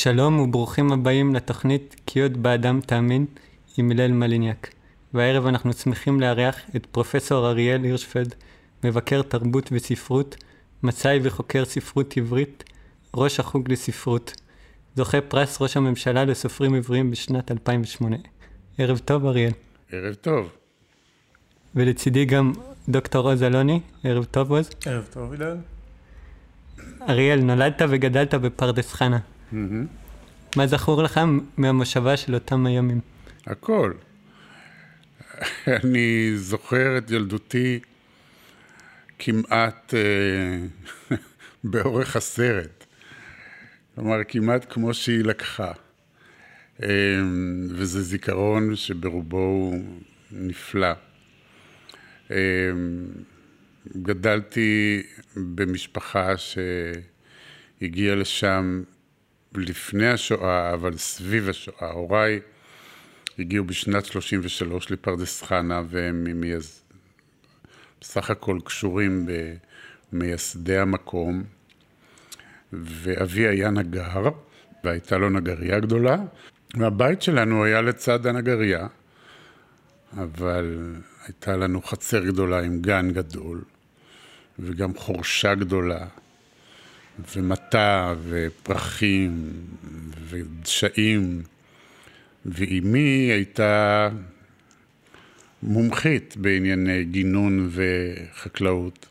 שלום וברוכים הבאים לתוכנית "כי עוד באדם תאמין" עם הלל מליניאק. והערב אנחנו שמחים לארח את פרופסור אריאל הירשפלד, מבקר תרבות וספרות, מצאי וחוקר ספרות עברית, ראש החוג לספרות, זוכה פרס ראש הממשלה לסופרים עבריים בשנת 2008. ערב טוב אריאל. ערב טוב. ולצידי גם דוקטור עוז אלוני, ערב טוב עוז. ערב טוב הלל. אריאל, נולדת וגדלת בפרדס חנה. מה זכור לך מהמושבה של אותם הימים? הכל. אני זוכר את ילדותי כמעט אה, באורך הסרט. כלומר, כמעט כמו שהיא לקחה. אה, וזה זיכרון שברובו הוא נפלא. אה, גדלתי במשפחה שהגיעה לשם לפני השואה, אבל סביב השואה. הוריי הגיעו בשנת 33 לפרדס חנה, והם ממייס... בסך הכל קשורים במייסדי המקום. ואבי היה נגר, והייתה לו נגרייה גדולה, והבית שלנו היה לצד הנגרייה, אבל הייתה לנו חצר גדולה עם גן גדול, וגם חורשה גדולה. ומטע ופרחים ודשאים, ואימי הייתה מומחית בענייני גינון וחקלאות,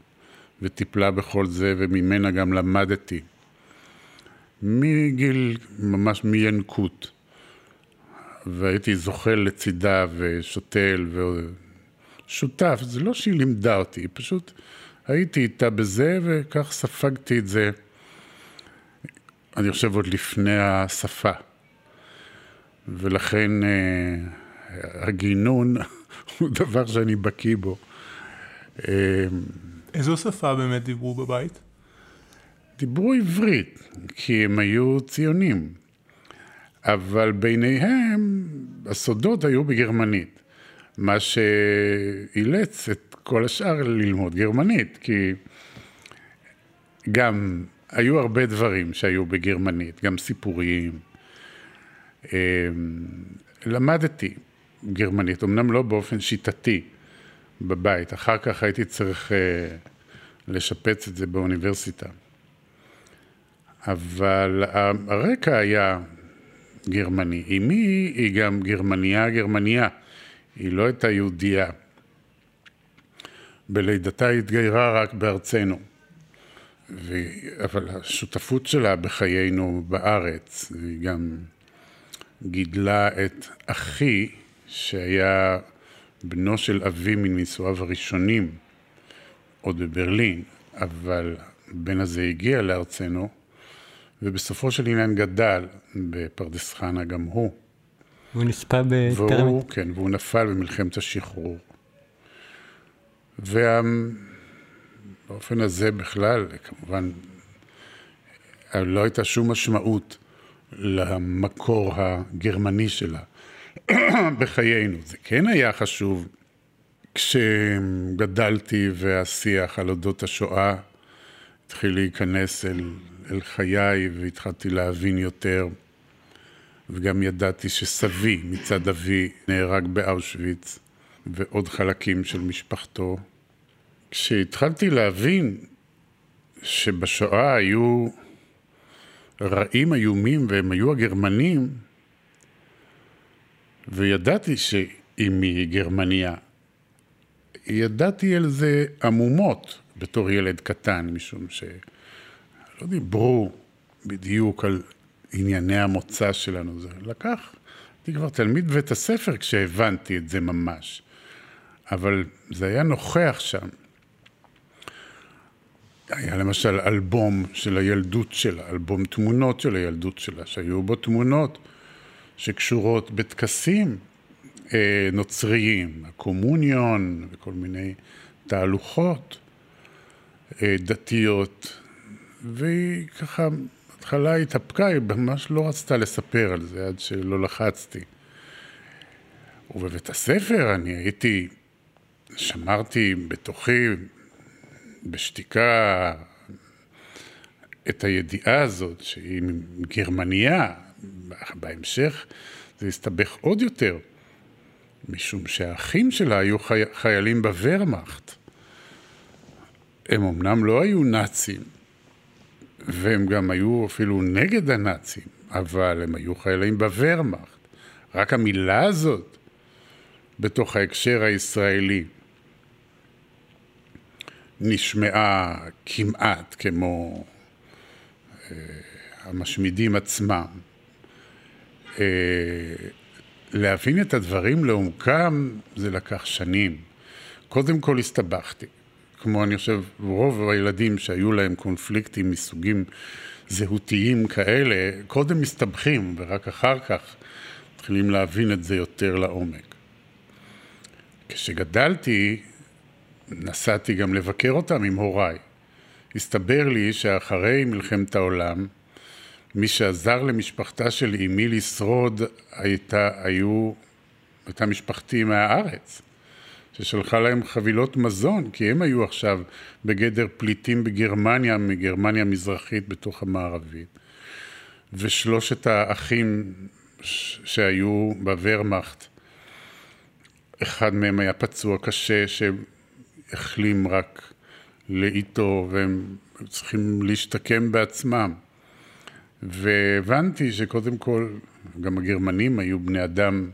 וטיפלה בכל זה, וממנה גם למדתי. מגיל, ממש מינקות. והייתי זוחל לצידה ושותל ושותף, זה לא שהיא לימדה אותי, פשוט הייתי איתה בזה וכך ספגתי את זה. אני חושב עוד לפני השפה. ולכן אה, הגינון הוא דבר שאני בקיא בו. אה, איזו שפה באמת דיברו בבית? דיברו עברית, כי הם היו ציונים. אבל ביניהם הסודות היו בגרמנית, מה שאילץ את כל השאר ללמוד גרמנית, כי גם היו הרבה דברים שהיו בגרמנית, גם סיפורים. אמ, למדתי גרמנית, אמנם לא באופן שיטתי בבית, אחר כך הייתי צריך אה, לשפץ את זה באוניברסיטה. אבל הרקע היה גרמני. אמי היא גם גרמניה גרמניה, היא לא הייתה יהודייה. בלידתה התגיירה רק בארצנו. ו... אבל השותפות שלה בחיינו בארץ, היא גם גידלה את אחי, שהיה בנו של אבי מנישואיו הראשונים, עוד בברלין, אבל הבן הזה הגיע לארצנו, ובסופו של עניין גדל בפרדס חנה גם הוא. הוא נספה. והוא, כן, והוא נפל במלחמת השחרור. וה... באופן הזה בכלל, כמובן, לא הייתה שום משמעות למקור הגרמני שלה בחיינו. זה כן היה חשוב כשגדלתי והשיח על אודות השואה התחיל להיכנס אל, אל חיי והתחלתי להבין יותר. וגם ידעתי שסבי מצד אבי נהרג באושוויץ ועוד חלקים של משפחתו. כשהתחלתי להבין שבשואה היו רעים איומים והם היו הגרמנים, וידעתי שאמי היא גרמניה, ידעתי על זה עמומות בתור ילד קטן, משום שלא דיברו בדיוק על ענייני המוצא שלנו. זה לקח, הייתי כבר תלמיד בית הספר כשהבנתי את זה ממש, אבל זה היה נוכח שם. היה למשל אלבום של הילדות שלה, אלבום תמונות של הילדות שלה, שהיו בו תמונות שקשורות בטקסים אה, נוצריים, הקומוניון וכל מיני תהלוכות אה, דתיות, והיא ככה, בהתחלה התאפקה, היא ממש לא רצתה לספר על זה עד שלא לחצתי. ובבית הספר אני הייתי, שמרתי בתוכי בשתיקה את הידיעה הזאת שהיא גרמניה, בהמשך זה הסתבך עוד יותר, משום שהאחים שלה היו חי... חיילים בוורמאכט. הם אמנם לא היו נאצים, והם גם היו אפילו נגד הנאצים, אבל הם היו חיילים בוורמאכט. רק המילה הזאת, בתוך ההקשר הישראלי, נשמעה כמעט כמו אה, המשמידים עצמם. אה, להבין את הדברים לעומקם זה לקח שנים. קודם כל הסתבכתי. כמו אני חושב רוב הילדים שהיו להם קונפליקטים מסוגים זהותיים כאלה, קודם מסתבכים ורק אחר כך מתחילים להבין את זה יותר לעומק. כשגדלתי, נסעתי גם לבקר אותם עם הוריי. הסתבר לי שאחרי מלחמת העולם, מי שעזר למשפחתה של אמי לשרוד הייתה, היו, הייתה משפחתי מהארץ. ששלחה להם חבילות מזון, כי הם היו עכשיו בגדר פליטים בגרמניה, מגרמניה המזרחית בתוך המערבית. ושלושת האחים שהיו בוורמאכט, אחד מהם היה פצוע קשה שהחלים רק לאיתו והם צריכים להשתקם בעצמם. והבנתי שקודם כל, גם הגרמנים היו בני אדם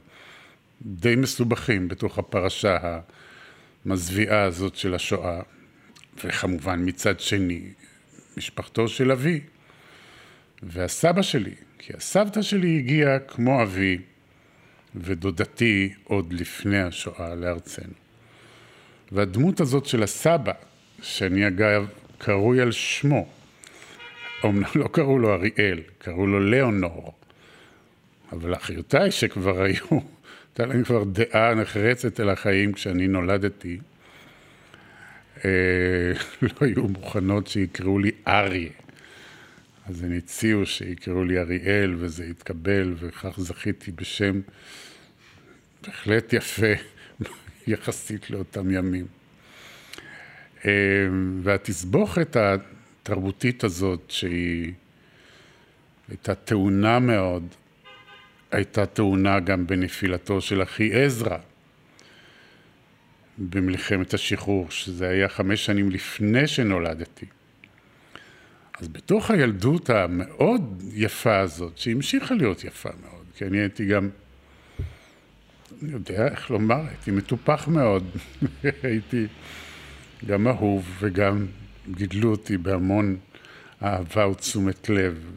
די מסובכים בתוך הפרשה המזוויעה הזאת של השואה, וכמובן מצד שני, משפחתו של אבי והסבא שלי, כי הסבתא שלי הגיעה כמו אבי ודודתי עוד לפני השואה לארצנו. והדמות הזאת של הסבא, שאני אגב קרוי על שמו, אמנם לא קראו לו אריאל, קראו לו ליאונור, אבל אחיותיי שכבר היו הייתה להם כבר דעה נחרצת אל החיים כשאני נולדתי. אה, לא היו מוכנות שיקראו לי אריה. אז הם הציעו שיקראו לי אריאל, וזה התקבל, וכך זכיתי בשם בהחלט יפה יחסית לאותם ימים. אה, והתסבוכת התרבותית הזאת, שהיא הייתה טעונה מאוד, הייתה טעונה גם בנפילתו של אחי עזרא במלחמת השחרור, שזה היה חמש שנים לפני שנולדתי. אז בתוך הילדות המאוד יפה הזאת, שהמשיכה להיות יפה מאוד, כי אני הייתי גם, יודע איך לומר, הייתי מטופח מאוד, הייתי גם אהוב וגם גידלו אותי בהמון אהבה ותשומת לב,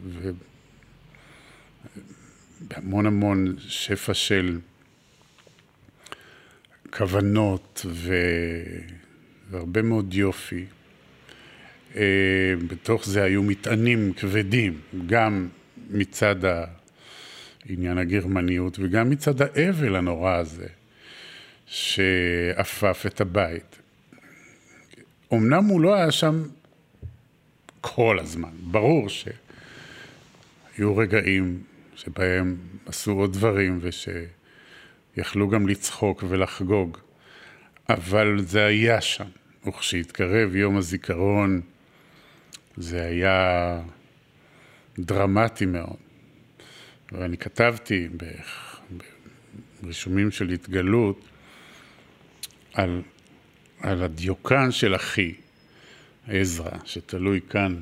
בהמון המון שפע של כוונות ו... והרבה מאוד יופי. Uh, בתוך זה היו מטענים כבדים, גם מצד העניין הגרמניות וגם מצד האבל הנורא הזה שעפף את הבית. אמנם הוא לא היה שם כל הזמן, ברור שהיו רגעים שבהם עשו עוד דברים ושיכלו גם לצחוק ולחגוג, אבל זה היה שם, וכשהתקרב יום הזיכרון זה היה דרמטי מאוד. ואני כתבתי ברישומים של התגלות על, על הדיוקן של אחי, עזרא, שתלוי כאן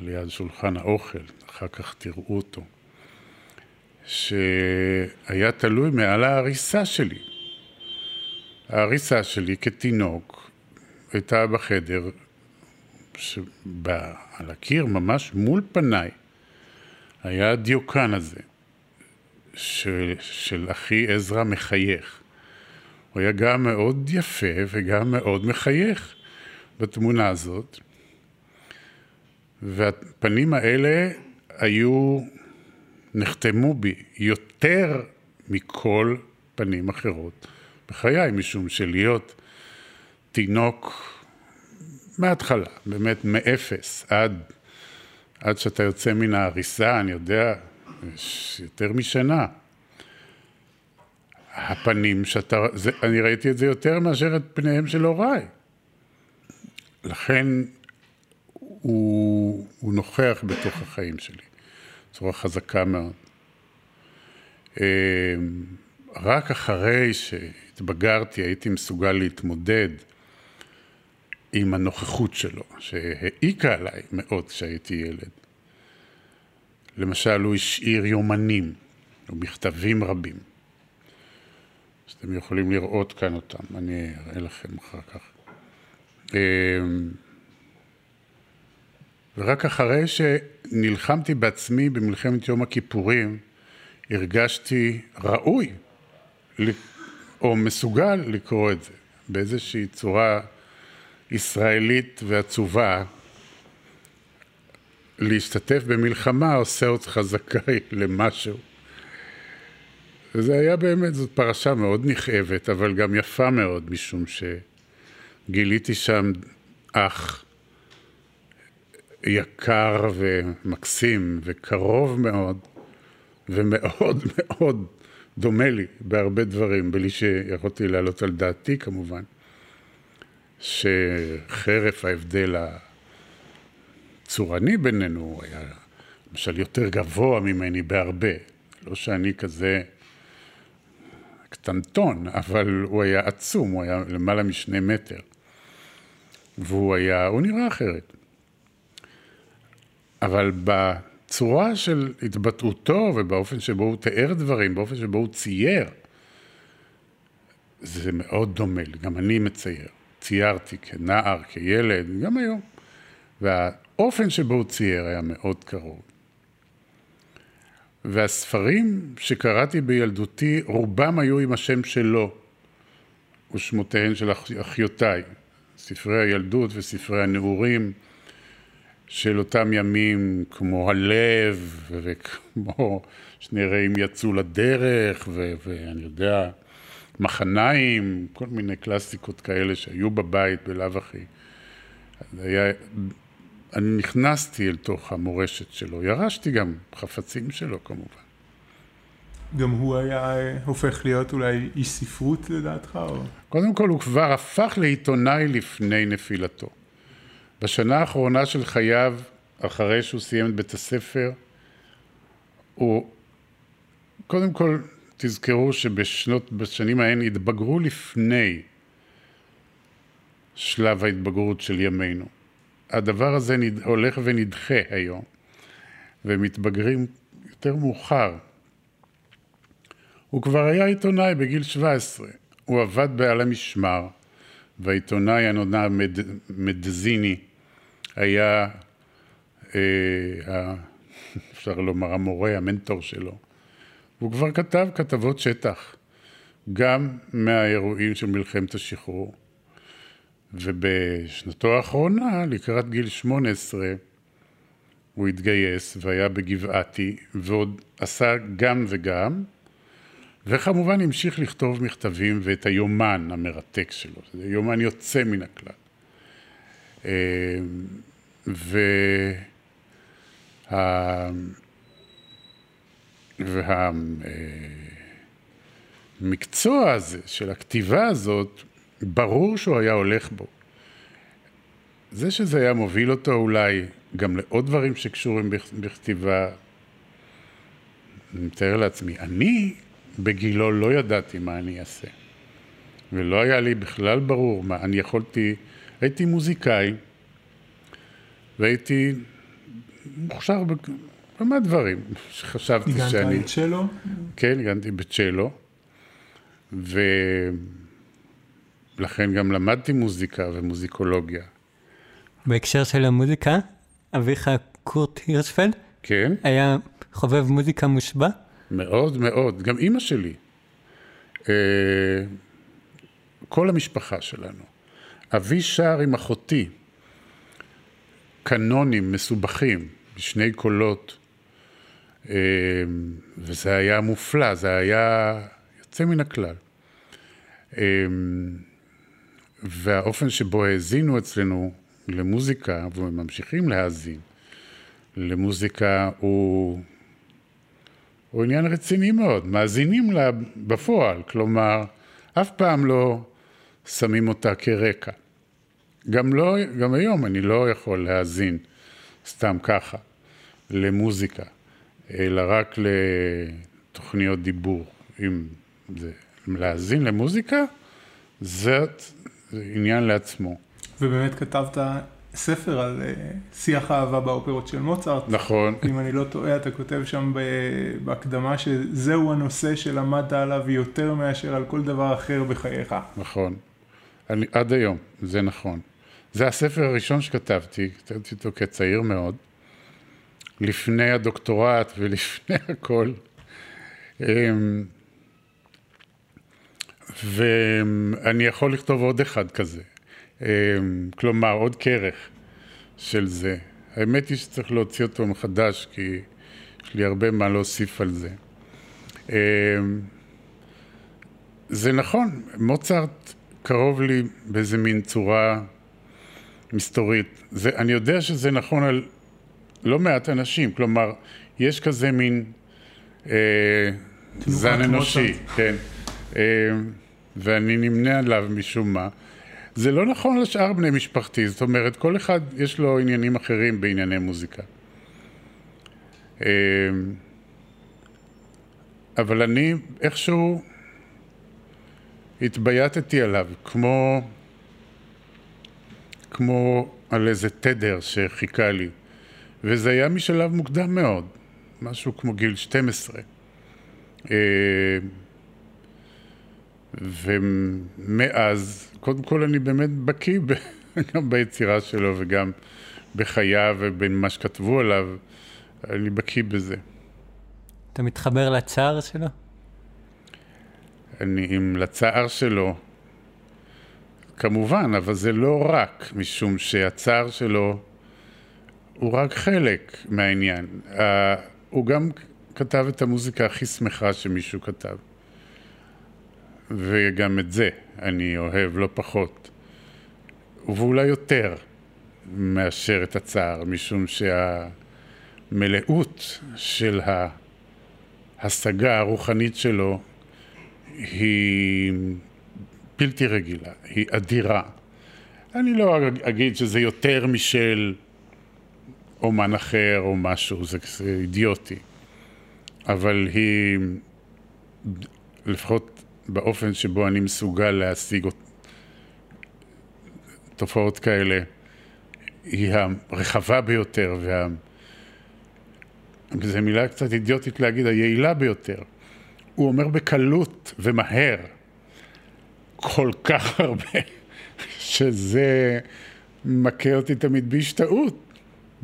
ליד שולחן האוכל, אחר כך תראו אותו, שהיה תלוי מעל ההריסה שלי. ההריסה שלי כתינוק הייתה בחדר, שבא על הקיר ממש מול פניי היה הדיוקן הזה של, של אחי עזרא מחייך. הוא היה גם מאוד יפה וגם מאוד מחייך בתמונה הזאת. והפנים האלה היו, נחתמו בי יותר מכל פנים אחרות בחיי, משום שלהיות תינוק מההתחלה, באמת מאפס עד, עד שאתה יוצא מן ההריסה, אני יודע, יש יותר משנה. הפנים שאתה, זה, אני ראיתי את זה יותר מאשר את פניהם של הוריי. לכן הוא, הוא נוכח בתוך החיים שלי, בצורה חזקה מאוד. אמ, רק אחרי שהתבגרתי הייתי מסוגל להתמודד עם הנוכחות שלו, שהעיקה עליי מאוד כשהייתי ילד. למשל, הוא השאיר יומנים, או מכתבים רבים, שאתם יכולים לראות כאן אותם, אני אראה לכם אחר כך. אמ, ורק אחרי שנלחמתי בעצמי במלחמת יום הכיפורים, הרגשתי ראוי, או מסוגל לקרוא את זה, באיזושהי צורה ישראלית ועצובה. להשתתף במלחמה עושה אותך זכאי למשהו. וזה היה באמת, זאת פרשה מאוד נכאבת, אבל גם יפה מאוד, משום שגיליתי שם אח יקר ומקסים וקרוב מאוד, ומאוד מאוד דומה לי בהרבה דברים, בלי שיכולתי להעלות על דעתי כמובן, שחרף ההבדל הצורני בינינו, הוא היה למשל יותר גבוה ממני בהרבה, לא שאני כזה קטנטון, אבל הוא היה עצום, הוא היה למעלה משני מטר. והוא היה, הוא נראה אחרת. אבל בצורה של התבטאותו ובאופן שבו הוא תיאר דברים, באופן שבו הוא צייר, זה מאוד דומה גם אני מצייר. ציירתי כנער, כילד, גם היום. והאופן שבו הוא צייר היה מאוד קרוב. והספרים שקראתי בילדותי, רובם היו עם השם שלו ושמותיהן של אחיותיי. ספרי הילדות וספרי הנעורים של אותם ימים, כמו הלב, וכמו שני רעים יצאו לדרך, ואני יודע, מחניים, כל מיני קלאסיקות כאלה שהיו בבית בלאו הכי. היה, אני נכנסתי אל תוך המורשת שלו, ירשתי גם חפצים שלו כמובן. גם הוא היה הופך להיות אולי איש ספרות לדעתך? או... קודם כל הוא כבר הפך לעיתונאי לפני נפילתו. בשנה האחרונה של חייו, אחרי שהוא סיים את בית הספר, הוא, קודם כל תזכרו שבשנות, בשנים ההן התבגרו לפני שלב ההתבגרות של ימינו. הדבר הזה נד... הולך ונדחה היום, ומתבגרים יותר מאוחר. הוא כבר היה עיתונאי בגיל 17, הוא עבד בעל המשמר, והעיתונאי הנודע מד... מדזיני היה, אה, אפשר לומר, המורה, המנטור שלו. הוא כבר כתב כתבות שטח, גם מהאירועים של מלחמת השחרור. ובשנתו האחרונה, לקראת גיל 18, הוא התגייס והיה בגבעתי, ועוד עשה גם וגם, וכמובן המשיך לכתוב מכתבים ואת היומן המרתק שלו, זה יומן יוצא מן הכלל. אה, וה... והמקצוע הזה של הכתיבה הזאת, ברור שהוא היה הולך בו. זה שזה היה מוביל אותו אולי גם לעוד דברים שקשורים בכתיבה, אני מתאר לעצמי. אני בגילו לא ידעתי מה אני אעשה. ולא היה לי בכלל ברור מה, אני יכולתי, הייתי מוזיקאי, והייתי מוכשר בכמה דברים שחשבתי שאני... ניגנת בצ'לו? כן, ניגנתי בצ'לו, ולכן גם למדתי מוזיקה ומוזיקולוגיה. בהקשר של המוזיקה, אביך קורט הירשפלד, כן? היה חובב מוזיקה מושבע? מאוד מאוד, גם אימא שלי. אה, כל המשפחה שלנו. אבי שר עם אחותי קנונים מסובכים בשני קולות, וזה היה מופלא, זה היה יוצא מן הכלל. אה, והאופן שבו האזינו אצלנו למוזיקה, וממשיכים להאזין למוזיקה, הוא, הוא עניין רציני מאוד. מאזינים לה בפועל, כלומר, אף פעם לא שמים אותה כרקע. גם, לא, גם היום אני לא יכול להאזין סתם ככה, למוזיקה, אלא רק לתוכניות דיבור. אם זה להאזין למוזיקה, זאת עניין לעצמו. ובאמת כתבת ספר על אה, שיח האהבה באופרות של מוצרט. נכון. אם אני לא טועה, אתה כותב שם בהקדמה שזהו הנושא שלמדת עליו יותר מאשר על כל דבר אחר בחייך. נכון. אני, עד היום, זה נכון. זה הספר הראשון שכתבתי, כתבתי אותו כצעיר מאוד, לפני הדוקטורט ולפני הכל. אמ, ואני יכול לכתוב עוד אחד כזה. אמ, כלומר, עוד כרך של זה. האמת היא שצריך להוציא אותו מחדש, כי יש לי הרבה מה להוסיף על זה. אמ, זה נכון, מוצרט קרוב לי באיזה מין צורה מסתורית. זה, אני יודע שזה נכון על לא מעט אנשים, כלומר, יש כזה מין אה, זן אנושי, כן, אה, ואני נמנה עליו משום מה. זה לא נכון לשאר בני משפחתי, זאת אומרת, כל אחד יש לו עניינים אחרים בענייני מוזיקה. אה, אבל אני איכשהו התבייתתי עליו, כמו, כמו על איזה תדר שחיכה לי. וזה היה משלב מוקדם מאוד, משהו כמו גיל 12. אה, ומאז, קודם כל אני באמת בקיא גם ביצירה שלו וגם בחייו ובמה שכתבו עליו, אני בקיא בזה. אתה מתחבר לצער שלו? אני עם לצער שלו, כמובן, אבל זה לא רק, משום שהצער שלו הוא רק חלק מהעניין. Uh, הוא גם כתב את המוזיקה הכי שמחה שמישהו כתב. וגם את זה אני אוהב לא פחות. ואולי יותר מאשר את הצער, משום שהמלאות של ההשגה הרוחנית שלו היא בלתי רגילה, היא אדירה. אני לא אגיד שזה יותר משל אומן אחר או משהו, זה, זה אידיוטי. אבל היא, לפחות באופן שבו אני מסוגל להשיג תופעות כאלה, היא הרחבה ביותר, וה... זו מילה קצת אידיוטית להגיד, היעילה ביותר. הוא אומר בקלות ומהר כל כך הרבה, שזה מכה אותי תמיד בהשתאות.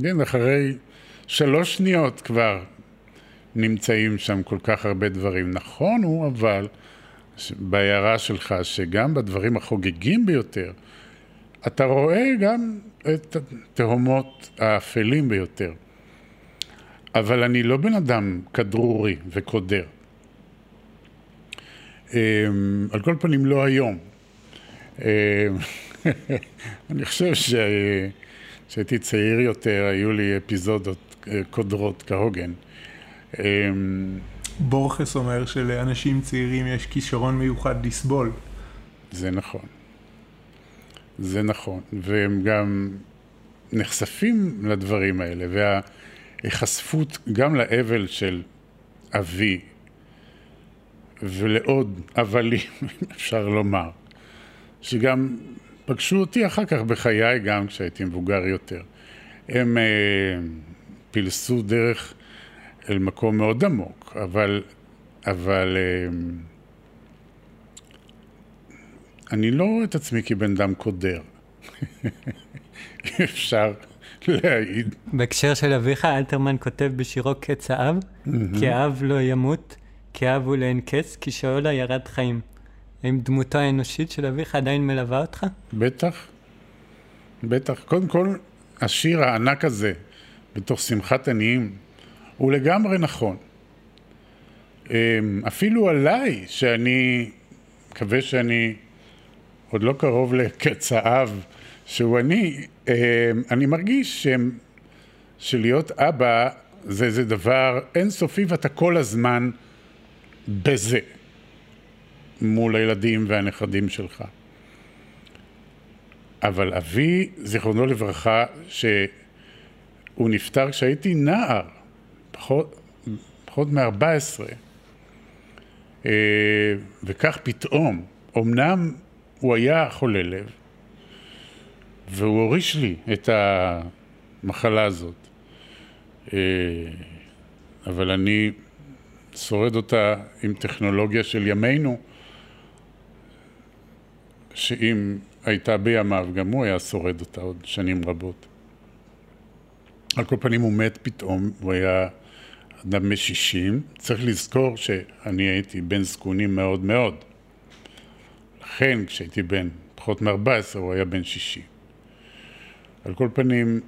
כן, אחרי שלוש שניות כבר נמצאים שם כל כך הרבה דברים. נכון הוא, אבל בהערה שלך, שגם בדברים החוגגים ביותר, אתה רואה גם את התהומות האפלים ביותר. אבל אני לא בן אדם כדרורי וקודר. אמ, על כל פנים, לא היום. אמ, אני חושב כשהייתי צעיר יותר, היו לי אפיזודות אה, קודרות כהוגן. אמ, בורכס אומר שלאנשים צעירים יש כישרון מיוחד לסבול. זה נכון. זה נכון. והם גם נחשפים לדברים האלה, וההיחשפות גם לאבל של אבי ולעוד אבלים, אפשר לומר, שגם פגשו אותי אחר כך בחיי, גם כשהייתי מבוגר יותר. הם אה, פילסו דרך אל מקום מאוד עמוק, אבל, אבל אה, אני לא רואה את עצמי כבן אדם קודר. אפשר להעיד. בהקשר של אביך, אלתרמן כותב בשירו קץ האב, כי האב לא ימות, כי האב הוא לאין קץ, כי שאולה ירד חיים. האם דמותו האנושית של אביך עדיין מלווה אותך? בטח, בטח. קודם כל, השיר הענק הזה, בתוך שמחת עניים, הוא לגמרי נכון. אמ, אפילו עליי, שאני מקווה שאני עוד לא קרוב האב שהוא אני, אמ, אני מרגיש שלהיות אבא זה איזה דבר אינסופי ואתה כל הזמן בזה. מול הילדים והנכדים שלך. אבל אבי, זיכרונו לברכה, שהוא הוא נפטר כשהייתי נער, פחות, פחות מ-14. אה, וכך פתאום, אמנם הוא היה חולה לב, והוא הוריש לי את המחלה הזאת, אה, אבל אני שורד אותה עם טכנולוגיה של ימינו, שאם הייתה בימיו, גם הוא היה שורד אותה עוד שנים רבות. על כל פנים הוא מת פתאום, הוא היה אדם בן 60. צריך לזכור שאני הייתי בן זקונים מאוד מאוד. לכן כשהייתי בן פחות מ-14 הוא היה בן 60. על כל פנים,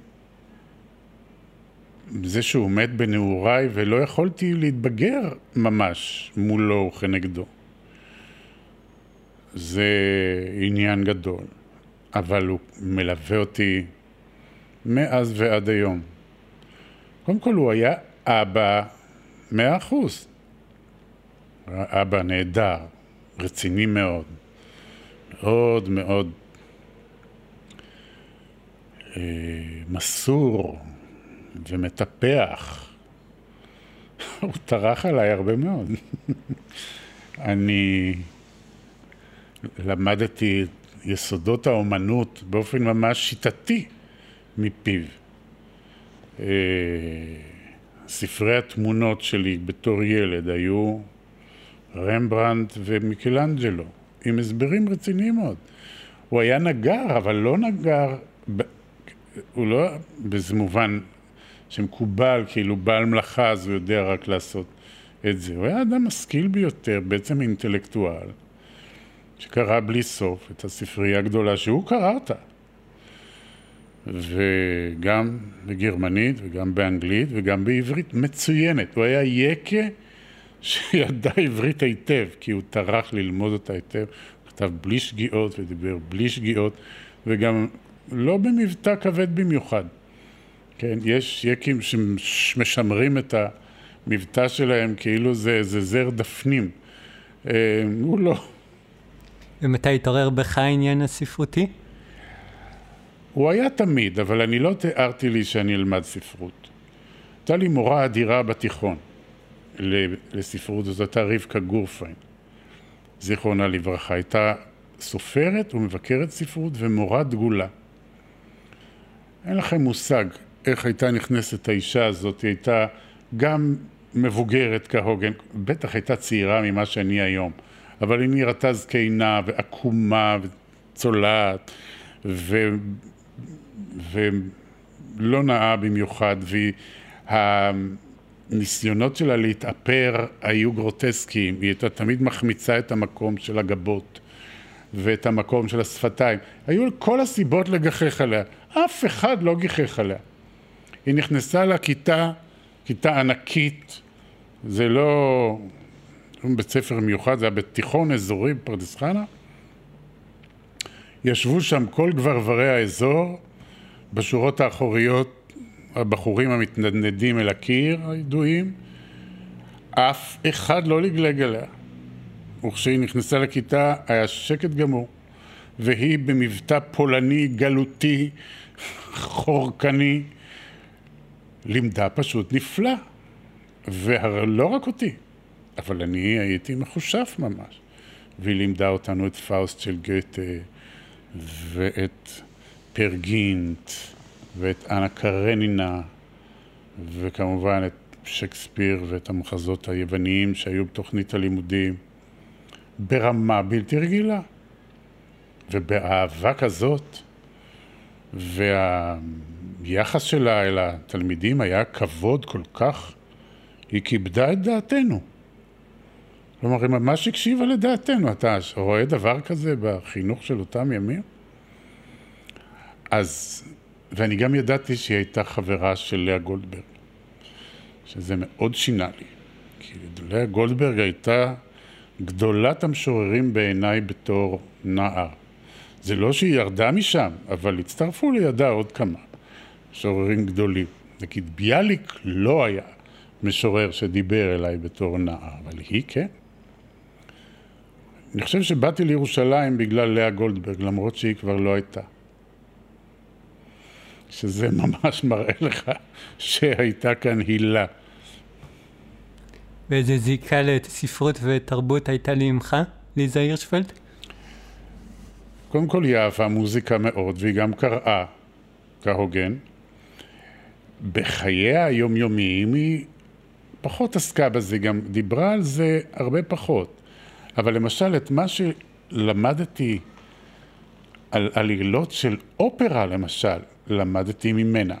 זה שהוא מת בנעוריי ולא יכולתי להתבגר ממש מולו וכנגדו. זה עניין גדול, אבל הוא מלווה אותי מאז ועד היום. קודם כל הוא היה אבא מאה אחוז. אבא נהדר, רציני מאוד, מאוד מאוד אה, מסור ומטפח. הוא טרח עליי הרבה מאוד. אני למדתי יסודות האומנות באופן ממש שיטתי מפיו. אה, ספרי התמונות שלי בתור ילד היו רמברנט ומיקלנג'לו, עם הסברים רציניים מאוד. הוא היה נגר, אבל לא נגר, הוא לא באיזה מובן שמקובל, כאילו בעל מלאכה אז הוא יודע רק לעשות את זה. הוא היה אדם משכיל ביותר, בעצם אינטלקטואל, שקרא בלי סוף את הספרייה הגדולה שהוא קרא אותה. וגם בגרמנית וגם באנגלית וגם בעברית מצוינת. הוא היה יקה שידע עברית היטב, כי הוא טרח ללמוד אותה היטב. כתב בלי שגיאות ודיבר בלי שגיאות, וגם לא במבטא כבד במיוחד. כן, יש יקים שמשמרים את המבטא שלהם כאילו זה, זה זר דפנים. אה, הוא לא. ומתי התעורר בך העניין הספרותי? הוא היה תמיד, אבל אני לא תיארתי לי שאני אלמד ספרות. הייתה לי מורה אדירה בתיכון לספרות, זאת הייתה רבקה גורפיין, זיכרונה לברכה. הייתה סופרת ומבקרת ספרות ומורה דגולה. אין לכם מושג איך הייתה נכנסת האישה הזאת, היא הייתה גם מבוגרת כהוגן, בטח הייתה צעירה ממה שאני היום, אבל היא נראתה זקנה ועקומה וצולעת, ו... ולא נאה במיוחד, והניסיונות שלה להתאפר היו גרוטסקיים, היא הייתה תמיד מחמיצה את המקום של הגבות ואת המקום של השפתיים. היו כל הסיבות לגחך עליה, אף אחד לא גיחך עליה. היא נכנסה לכיתה, כיתה ענקית, זה לא בית ספר מיוחד, זה היה בתיכון אזורי בפרדס חנה. ישבו שם כל גברברי האזור, בשורות האחוריות הבחורים המתנדנדים אל הקיר, הידועים, אף אחד לא לגלג עליה. וכשהיא נכנסה לכיתה היה שקט גמור, והיא במבטא פולני, גלותי, חורקני, לימדה פשוט נפלא. ולא רק אותי, אבל אני הייתי מכושף ממש. והיא לימדה אותנו את פאוסט של גתה ואת פר גינט ואת אנה קרנינה וכמובן את שייקספיר ואת המחזות היווניים שהיו בתוכנית הלימודים ברמה בלתי רגילה ובאהבה כזאת והיחס שלה אל התלמידים היה כבוד כל כך, היא כיבדה את דעתנו. כלומר, היא ממש הקשיבה לדעתנו. אתה רואה דבר כזה בחינוך של אותם ימים? אז, ואני גם ידעתי שהיא הייתה חברה של לאה גולדברג, שזה מאוד שינה לי. כי לאה גולדברג הייתה גדולת המשוררים בעיניי בתור נער. זה לא שהיא ירדה משם, אבל הצטרפו לידה עוד כמה משוררים גדולים. נגיד ביאליק לא היה משורר שדיבר אליי בתור נער, אבל היא כן. אני חושב שבאתי לירושלים בגלל לאה גולדברג, למרות שהיא כבר לא הייתה. שזה ממש מראה לך שהייתה כאן הילה. ואיזה זיקה לספרות ותרבות הייתה לי עמך, ליזה הירשפלד? קודם כל היא אהבה מוזיקה מאוד, והיא גם קראה כהוגן. בחייה היומיומיים היא פחות עסקה בזה, גם דיברה על זה הרבה פחות. אבל למשל, את מה שלמדתי על עלילות של אופרה, למשל, למדתי ממנה.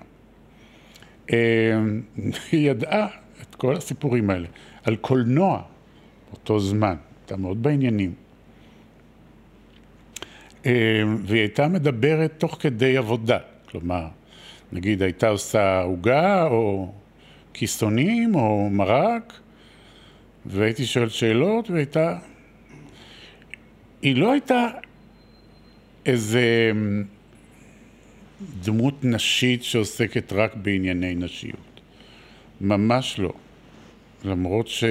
אמ, היא ידעה את כל הסיפורים האלה. על קולנוע, באותו זמן, הייתה מאוד בעניינים. אמ, והיא הייתה מדברת תוך כדי עבודה, כלומר, נגיד הייתה עושה עוגה או כיסונים או מרק, והייתי שואל שאלות והייתה... היא לא הייתה איזה אמ, דמות נשית שעוסקת רק בענייני נשיות. ממש לא. למרות ש...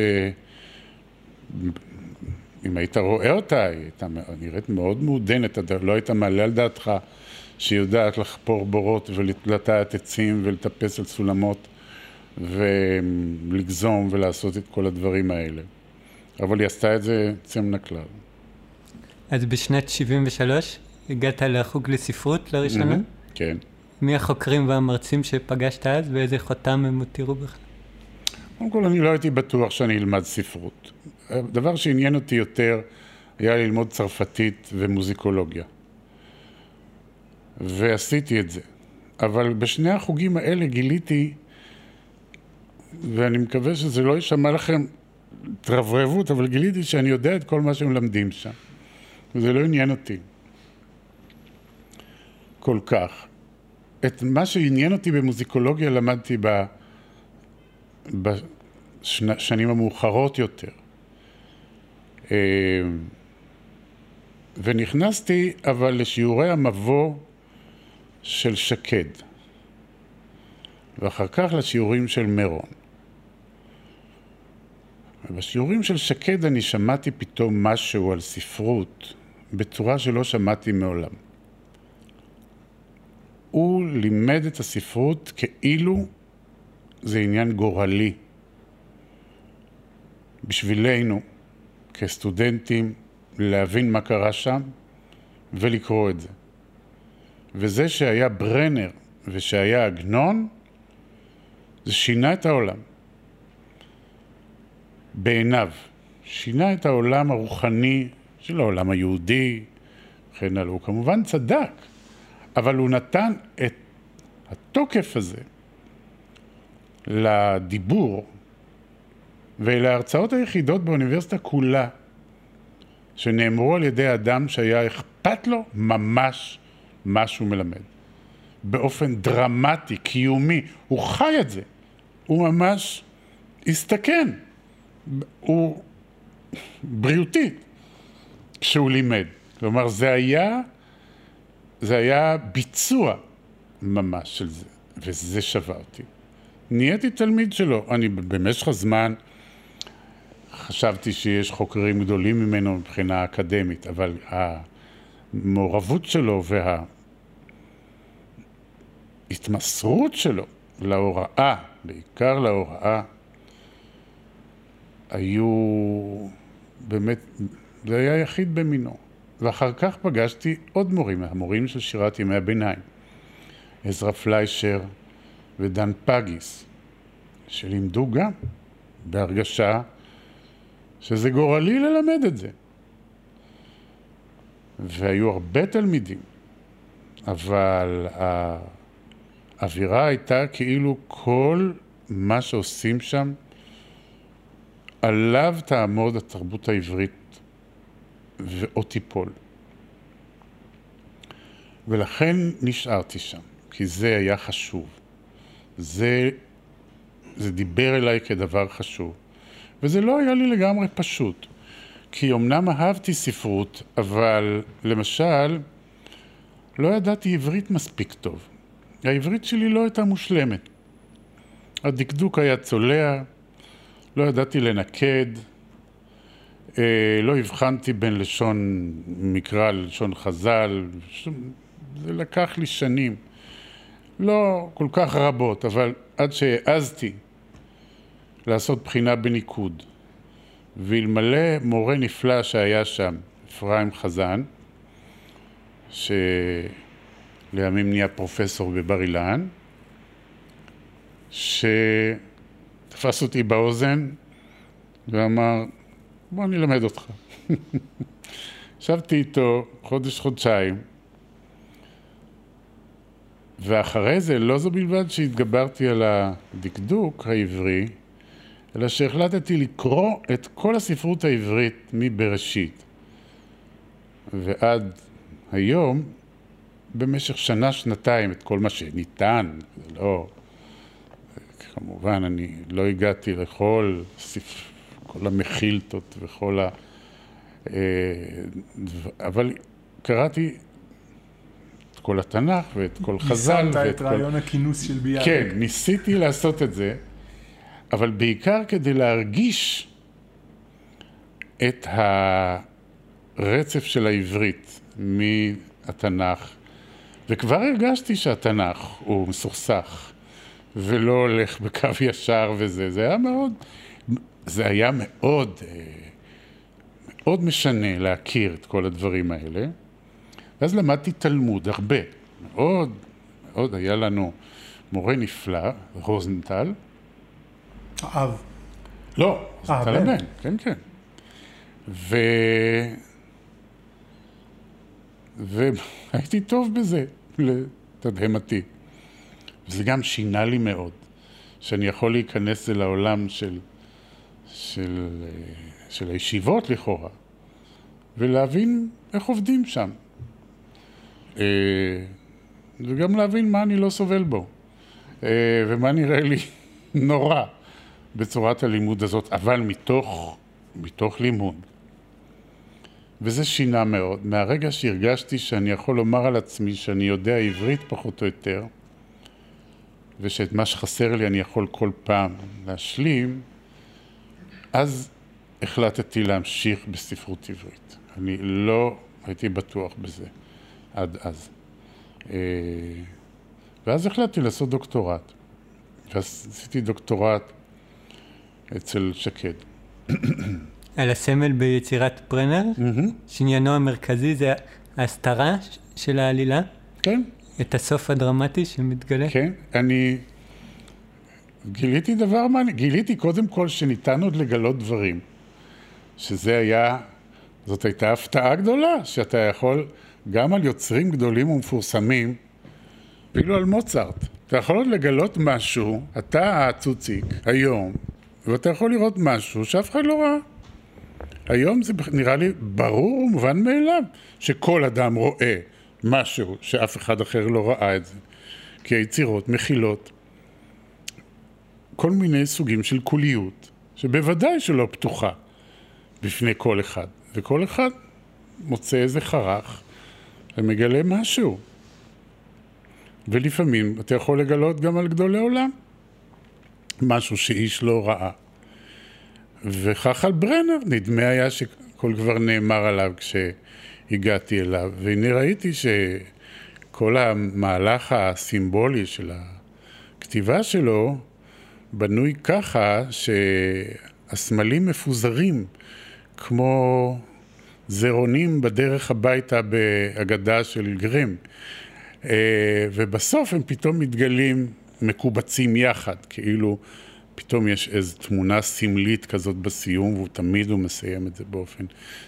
אם היית רואה אותה, היא הייתה נראית מאוד מעודנת, לא היית מעלה על דעתך שהיא יודעת לחפור בורות ולטעת עצים ולטפס על סולמות ולגזום ולעשות את כל הדברים האלה. אבל היא עשתה את זה יוצא מן הכלל. אז בשנת 73 הגעת לחוג לספרות לראשונה? Mm-hmm, כן. מי החוקרים והמרצים שפגשת אז ואיזה חותם הם הותירו בך? קודם כל, אני לא הייתי בטוח שאני אלמד ספרות. הדבר שעניין אותי יותר היה ללמוד צרפתית ומוזיקולוגיה. ועשיתי את זה. אבל בשני החוגים האלה גיליתי, ואני מקווה שזה לא יישמע לכם התרברבות, אבל גיליתי שאני יודע את כל מה שמלמדים שם. וזה לא עניין אותי כל כך. את מה שעניין אותי במוזיקולוגיה למדתי ב... בשנים המאוחרות יותר. אה, ונכנסתי אבל לשיעורי המבוא של שקד, ואחר כך לשיעורים של מירון. ובשיעורים של שקד אני שמעתי פתאום משהו על ספרות בצורה שלא שמעתי מעולם. הוא לימד את הספרות כאילו זה עניין גורלי. בשבילנו, כסטודנטים, להבין מה קרה שם ולקרוא את זה. וזה שהיה ברנר ושהיה עגנון, זה שינה את העולם. בעיניו. שינה את העולם הרוחני של העולם היהודי, וכן הלאה. הוא כמובן צדק, אבל הוא נתן את התוקף הזה לדיבור, ואלה ההרצאות היחידות באוניברסיטה כולה שנאמרו על ידי אדם שהיה אכפת לו ממש מה שהוא מלמד. באופן דרמטי, קיומי, הוא חי את זה, הוא ממש הסתכן, הוא בריאותית כשהוא לימד. כלומר, זה היה, זה היה ביצוע ממש של זה, וזה שווה אותי. נהייתי תלמיד שלו. אני במשך הזמן חשבתי שיש חוקרים גדולים ממנו מבחינה אקדמית, אבל המעורבות שלו וההתמסרות שלו להוראה, בעיקר להוראה, היו באמת, זה היה יחיד במינו. ואחר כך פגשתי עוד מורים, המורים של שירת ימי הביניים. עזרא פליישר, ודן פגיס, שלימדו גם בהרגשה שזה גורלי ללמד את זה. והיו הרבה תלמידים, אבל האווירה הייתה כאילו כל מה שעושים שם, עליו תעמוד התרבות העברית ועוד תיפול. ולכן נשארתי שם, כי זה היה חשוב. זה, זה דיבר אליי כדבר חשוב. וזה לא היה לי לגמרי פשוט. כי אמנם אהבתי ספרות, אבל למשל, לא ידעתי עברית מספיק טוב. העברית שלי לא הייתה מושלמת. הדקדוק היה צולע, לא ידעתי לנקד, לא הבחנתי בין לשון מקרא ללשון חז"ל, זה לקח לי שנים. לא כל כך רבות, אבל עד שהעזתי לעשות בחינה בניקוד, ואלמלא מורה נפלא שהיה שם, אפרים חזן, שלימים נהיה פרופסור בבר אילן, שתפס אותי באוזן ואמר, בוא אני אלמד אותך. ישבתי איתו חודש-חודשיים, ואחרי זה, לא זו בלבד שהתגברתי על הדקדוק העברי, אלא שהחלטתי לקרוא את כל הספרות העברית מבראשית ועד היום, במשך שנה-שנתיים, את כל מה שניתן, לא... כמובן, אני לא הגעתי לכל ספר, כל המחילתות וכל ה... אה, אבל קראתי את כל התנ"ך ואת כל חז"ל ואת את כל... רעיון הכינוס של ביאליק. כן, ניסיתי לעשות את זה, אבל בעיקר כדי להרגיש את הרצף של העברית מהתנ"ך, וכבר הרגשתי שהתנ"ך הוא מסוכסך ולא הולך בקו ישר וזה, זה היה מאוד, זה היה מאוד, אה, מאוד משנה להכיר את כל הדברים האלה. ואז למדתי תלמוד הרבה, מאוד, מאוד, היה לנו מורה נפלא, רוזנטל, האב. לא, אה, רוזנטל הבן. הבן, כן, כן. ו... והייתי טוב בזה, לתדהמתי. וזה גם שינה לי מאוד, שאני יכול להיכנס אל העולם של, של, אה, של הישיבות לכאורה, ולהבין איך עובדים שם. אה, וגם להבין מה אני לא סובל בו, אה, ומה נראה לי נורא בצורת הלימוד הזאת, אבל מתוך, מתוך לימוד. וזה שינה מאוד. מהרגע שהרגשתי שאני יכול לומר על עצמי שאני יודע עברית פחות או יותר, ושאת מה שחסר לי אני יכול כל פעם להשלים, אז החלטתי להמשיך בספרות עברית. אני לא הייתי בטוח בזה עד אז. אה, ואז החלטתי לעשות דוקטורט. ואז עשיתי דוקטורט אצל שקד. על הסמל ביצירת ברנר, שעניינו המרכזי זה ההסתרה של העלילה, כן, את הסוף הדרמטי שמתגלה. כן. אני גיליתי דבר מעניין. גיליתי קודם כל שניתן עוד לגלות דברים. שזה היה, זאת הייתה הפתעה גדולה, שאתה יכול, גם על יוצרים גדולים ומפורסמים, אפילו על מוצרט. אתה יכול עוד לגלות משהו, אתה הצוציק, היום, ואתה יכול לראות משהו שאף אחד לא ראה. היום זה נראה לי ברור ומובן מאליו שכל אדם רואה משהו שאף אחד אחר לא ראה את זה. כי היצירות מכילות כל מיני סוגים של קוליות, שבוודאי שלא פתוחה בפני כל אחד. וכל אחד מוצא איזה חרך ומגלה משהו. ולפעמים אתה יכול לגלות גם על גדולי עולם משהו שאיש לא ראה. וכך על ברנר, נדמה היה שכל כבר נאמר עליו כשהגעתי אליו, והנה ראיתי שכל המהלך הסימבולי של הכתיבה שלו בנוי ככה שהסמלים מפוזרים כמו זרעונים בדרך הביתה בהגדה של גרם. אה, ובסוף הם פתאום מתגלים מקובצים יחד, כאילו פתאום יש איזו תמונה סמלית כזאת בסיום, והוא תמיד הוא מסיים את זה באופן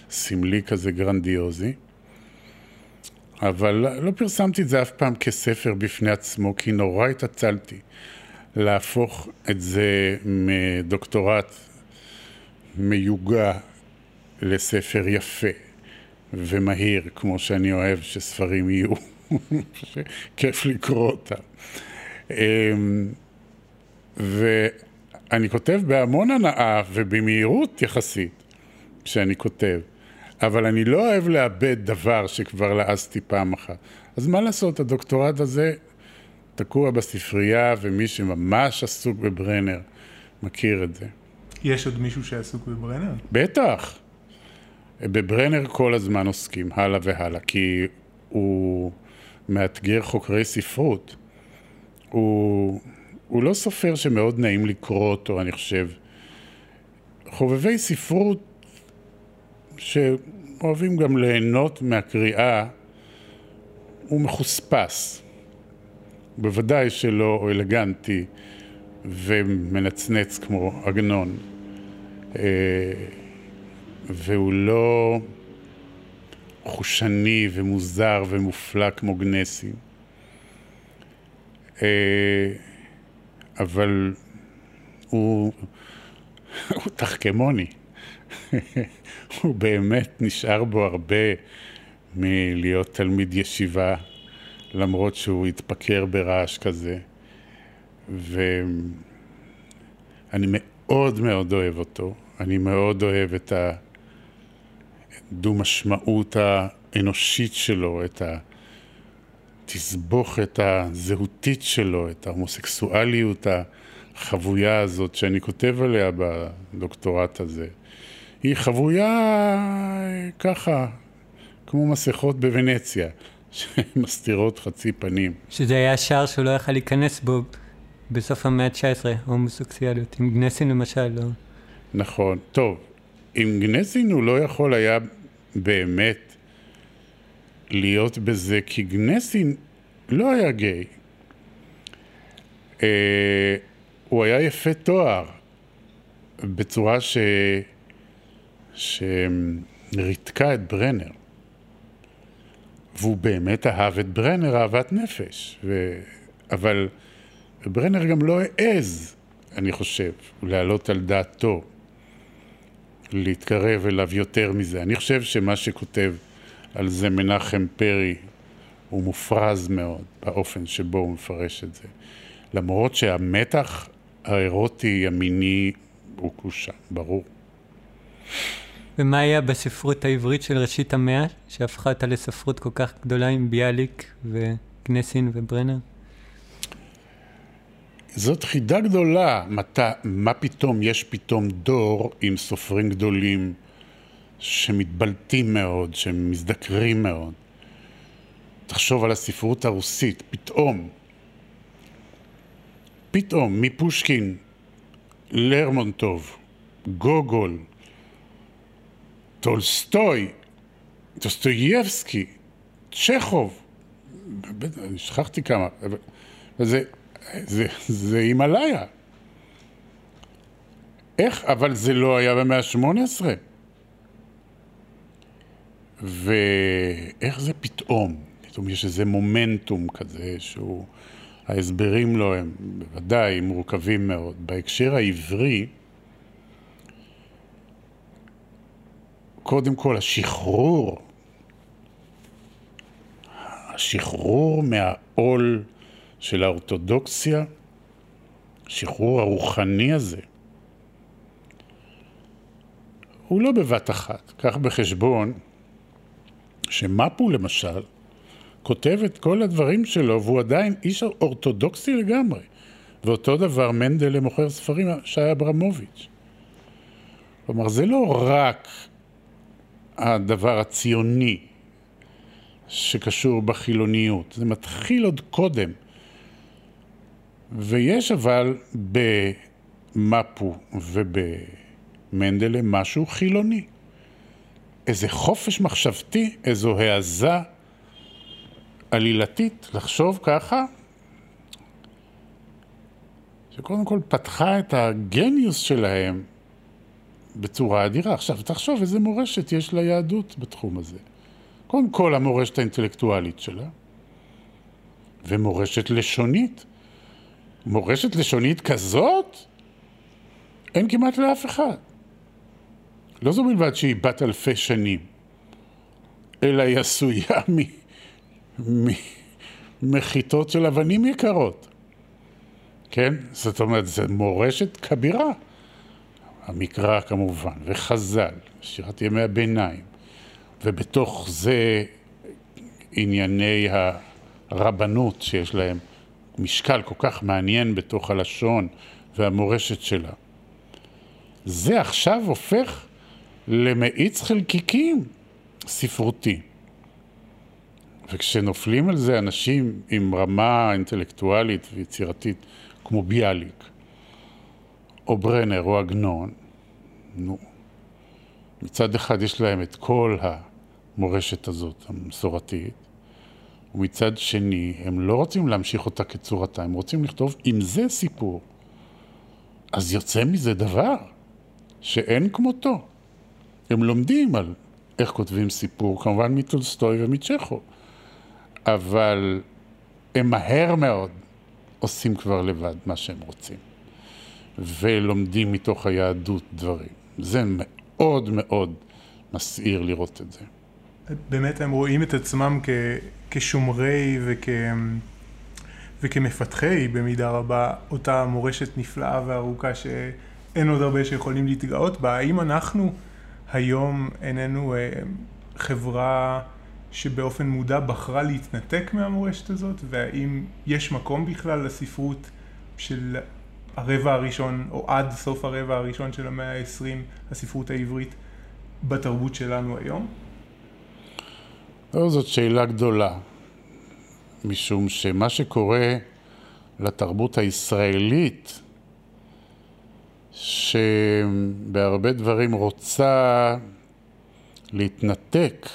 סמלי כזה גרנדיוזי. אבל לא פרסמתי את זה אף פעם כספר בפני עצמו, כי נורא התעצלתי להפוך את זה מדוקטורט מיוגע לספר יפה ומהיר, כמו שאני אוהב שספרים יהיו, שכיף לקרוא אותם. אמ, ואני כותב בהמון הנאה ובמהירות יחסית כשאני כותב, אבל אני לא אוהב לאבד דבר שכבר לעסתי פעם אחת. אז מה לעשות, הדוקטורט הזה תקוע בספרייה, ומי שממש עסוק בברנר מכיר את זה. יש עוד מישהו שעסוק בברנר? בטח. בברנר כל הזמן עוסקים, הלאה והלאה, כי הוא מאתגר חוקרי ספרות. הוא, הוא לא סופר שמאוד נעים לקרוא אותו, אני חושב. חובבי ספרות שאוהבים גם ליהנות מהקריאה, הוא מחוספס. בוודאי שלא אלגנטי ומנצנץ כמו עגנון. אה, והוא לא חושני ומוזר ומופלא כמו גנסי. אה, אבל הוא, הוא תחכמוני. הוא באמת נשאר בו הרבה מלהיות תלמיד ישיבה, למרות שהוא התפקר ברעש כזה. ואני מאוד מאוד אוהב אותו. אני מאוד אוהב את הדו-משמעות האנושית שלו, את התסבוכת הזהותית שלו, את ההומוסקסואליות החבויה הזאת שאני כותב עליה בדוקטורט הזה. היא חבויה ככה, כמו מסכות בוונציה, שמסתירות חצי פנים. שזה היה שער שהוא לא יכל להיכנס בו בסוף המאה ה-19, הומוסקסיאליות. עם גנסין למשל, לא. נכון. טוב, עם גנסין הוא לא יכול היה באמת להיות בזה, כי גנסין לא היה גיי. אה, הוא היה יפה תואר, בצורה ש... שריתקה את ברנר. והוא באמת אהב את ברנר אהבת נפש. ו... אבל ברנר גם לא העז, אני חושב, להעלות על דעתו, להתקרב אליו יותר מזה. אני חושב שמה שכותב על זה מנחם פרי הוא מופרז מאוד באופן שבו הוא מפרש את זה. למרות שהמתח האירוטי המיני הוא שם, ברור. ומה היה בספרות העברית של ראשית המאה, שהפכה אותה לספרות כל כך גדולה עם ביאליק וגנסין וברנר? זאת חידה גדולה, מת, מה פתאום יש פתאום דור עם סופרים גדולים שמתבלטים מאוד, שמזדקרים מאוד. תחשוב על הספרות הרוסית, פתאום, פתאום, מפושקין לרמונטוב, גוגול, טולסטוי, דוסטויבסקי, צ'כוב, אני שכחתי כמה, וזה, זה, זה הימליה. איך? אבל זה לא היה במאה ה-18. ואיך זה פתאום? פתאום יש איזה מומנטום כזה שהוא... ההסברים לו הם בוודאי מורכבים מאוד. בהקשר העברי, קודם כל השחרור, השחרור מהעול של האורתודוקסיה, השחרור הרוחני הזה, הוא לא בבת אחת. קח בחשבון שמפו למשל כותב את כל הדברים שלו והוא עדיין איש אורתודוקסי לגמרי. ואותו דבר מנדל למוכר ספרים, שי אברמוביץ'. כלומר, זה לא רק הדבר הציוני שקשור בחילוניות, זה מתחיל עוד קודם. ויש אבל במפו ובמנדלה משהו חילוני. איזה חופש מחשבתי, איזו העזה עלילתית לחשוב ככה, שקודם כל פתחה את הגניוס שלהם בצורה אדירה. עכשיו, תחשוב איזה מורשת יש ליהדות בתחום הזה. קודם כל המורשת האינטלקטואלית שלה, ומורשת לשונית. מורשת לשונית כזאת, אין כמעט לאף אחד. לא זו בלבד שהיא בת אלפי שנים, אלא היא עשויה מחיטות של אבנים יקרות. כן? זאת אומרת, זו מורשת כבירה. המקרא כמובן, וחז"ל, שירת ימי הביניים, ובתוך זה ענייני הרבנות שיש להם משקל כל כך מעניין בתוך הלשון והמורשת שלה. זה עכשיו הופך למאיץ חלקיקים ספרותי. וכשנופלים על זה אנשים עם רמה אינטלקטואלית ויצירתית, כמו ביאליק, או ברנר, או עגנון, נו, מצד אחד יש להם את כל המורשת הזאת, המסורתית, ומצד שני, הם לא רוצים להמשיך אותה כצורתה, הם רוצים לכתוב עם זה סיפור. אז יוצא מזה דבר שאין כמותו. הם לומדים על איך כותבים סיפור, כמובן מטולסטוי ומצ'כו, אבל הם מהר מאוד עושים כבר לבד מה שהם רוצים, ולומדים מתוך היהדות דברים. זה מאוד מאוד מסעיר לראות את זה. באמת הם רואים את עצמם כ, כשומרי וכ, וכמפתחי במידה רבה אותה מורשת נפלאה וארוכה שאין עוד הרבה שיכולים להתגאות בה. האם אנחנו היום איננו אה, חברה שבאופן מודע בחרה להתנתק מהמורשת הזאת, והאם יש מקום בכלל לספרות של הרבע הראשון, או עד סוף הרבע הראשון של המאה ה-20, הספרות העברית, בתרבות שלנו היום? לא, זאת שאלה גדולה, משום שמה שקורה לתרבות הישראלית, שבהרבה דברים רוצה להתנתק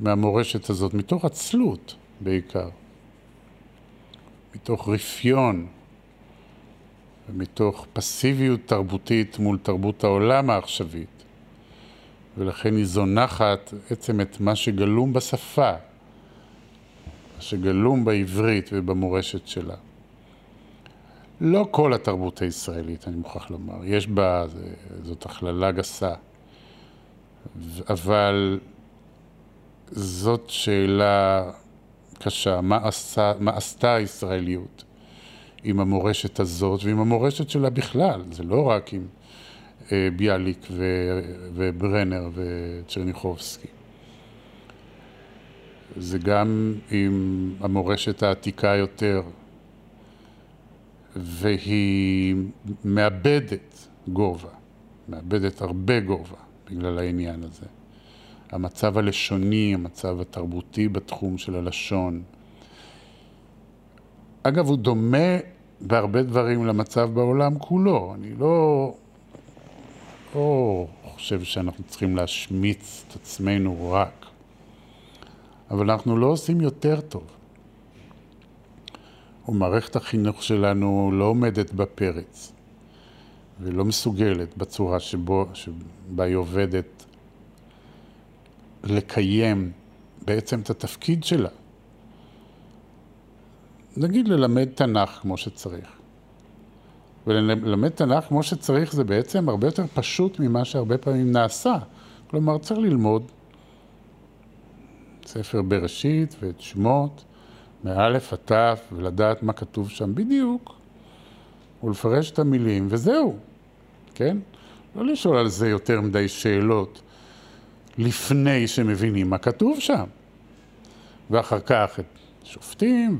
מהמורשת הזאת, מתוך עצלות בעיקר, מתוך רפיון ומתוך פסיביות תרבותית מול תרבות העולם העכשווית. ולכן היא זונחת עצם את מה שגלום בשפה, מה שגלום בעברית ובמורשת שלה. לא כל התרבות הישראלית, אני מוכרח לומר, יש בה, זאת הכללה גסה, אבל זאת שאלה קשה, מה, עשה, מה עשתה הישראליות עם המורשת הזאת ועם המורשת שלה בכלל, זה לא רק עם אה, ביאליק ו, וברנר וצ'רניחובסקי. זה גם עם המורשת העתיקה יותר, והיא מאבדת גובה, מאבדת הרבה גובה בגלל העניין הזה. המצב הלשוני, המצב התרבותי בתחום של הלשון. אגב, הוא דומה בהרבה דברים למצב בעולם כולו. אני לא, לא חושב שאנחנו צריכים להשמיץ את עצמנו רק, אבל אנחנו לא עושים יותר טוב. ומערכת החינוך שלנו לא עומדת בפרץ ולא מסוגלת בצורה שבו, שבה היא עובדת לקיים בעצם את התפקיד שלה. נגיד ללמד תנ"ך כמו שצריך. וללמד תנ"ך כמו שצריך זה בעצם הרבה יותר פשוט ממה שהרבה פעמים נעשה. כלומר, צריך ללמוד ספר בראשית ואת שמות, מאלף עד תף, ולדעת מה כתוב שם בדיוק, ולפרש את המילים, וזהו, כן? לא לשאול על זה יותר מדי שאלות. לפני שמבינים מה כתוב שם. ואחר כך את שופטים,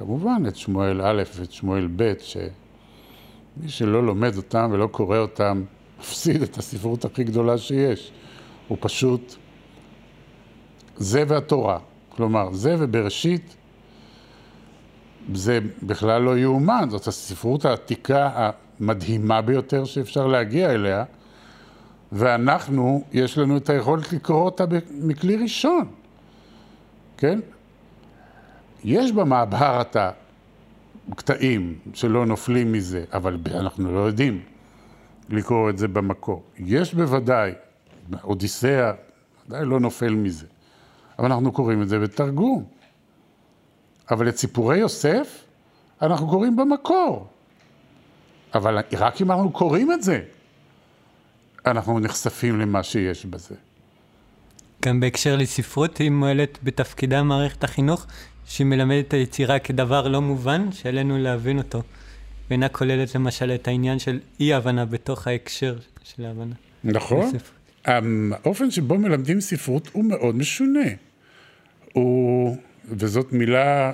וכמובן את שמואל א' ואת שמואל ב', שמי שלא לומד אותם ולא קורא אותם, מפסיד את הספרות הכי גדולה שיש. הוא פשוט זה והתורה. כלומר, זה ובראשית, זה בכלל לא יאומן, זאת הספרות העתיקה המדהימה ביותר שאפשר להגיע אליה. ואנחנו, יש לנו את היכולת לקרוא אותה מכלי ראשון, כן? יש במעבר את הקטעים שלא נופלים מזה, אבל אנחנו לא יודעים לקרוא את זה במקור. יש בוודאי, אודיסאה ודאי לא נופל מזה, אבל אנחנו קוראים את זה בתרגום. אבל את סיפורי יוסף אנחנו קוראים במקור. אבל רק אם אנחנו קוראים את זה, אנחנו נחשפים למה שיש בזה. גם בהקשר לספרות, היא מועלת בתפקידה מערכת החינוך, שהיא מלמדת את היצירה כדבר לא מובן, שעלינו להבין אותו, ואינה כוללת למשל את העניין של אי-הבנה בתוך ההקשר של ההבנה. נכון. האופן שבו מלמדים ספרות הוא מאוד משונה. הוא, וזאת מילה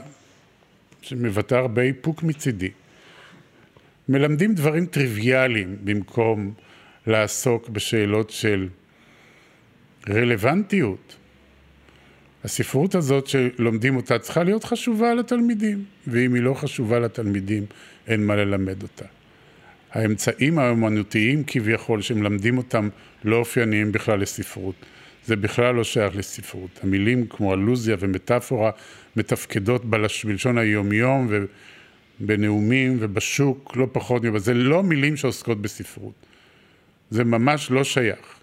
שמבטא הרבה איפוק מצידי. מלמדים דברים טריוויאליים במקום לעסוק בשאלות של רלוונטיות הספרות הזאת שלומדים אותה צריכה להיות חשובה לתלמידים, ואם היא לא חשובה לתלמידים, אין מה ללמד אותה. האמצעים האומנותיים כביכול שמלמדים אותם לא אופייניים בכלל לספרות. זה בכלל לא שייך לספרות. המילים כמו אלוזיה ומטאפורה מתפקדות בלש... בלשון היומיום ובנאומים ובשוק, לא פחות מזה. זה לא מילים שעוסקות בספרות. זה ממש לא שייך.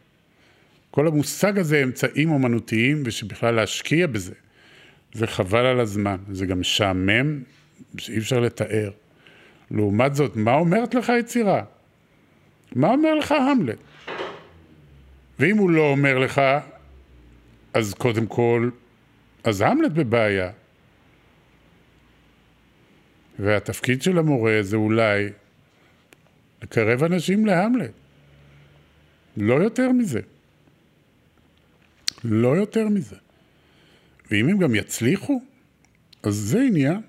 כל המושג הזה אמצעים אומנותיים ושבכלל להשקיע בזה, זה חבל על הזמן. זה גם משעמם שאי אפשר לתאר. לעומת זאת, מה אומרת לך יצירה? מה אומר לך המלט? ואם הוא לא אומר לך, אז קודם כל, אז המלט בבעיה. והתפקיד של המורה זה אולי לקרב אנשים להמלט. לא יותר מזה. לא יותר מזה. ואם הם גם יצליחו, אז זה עניין.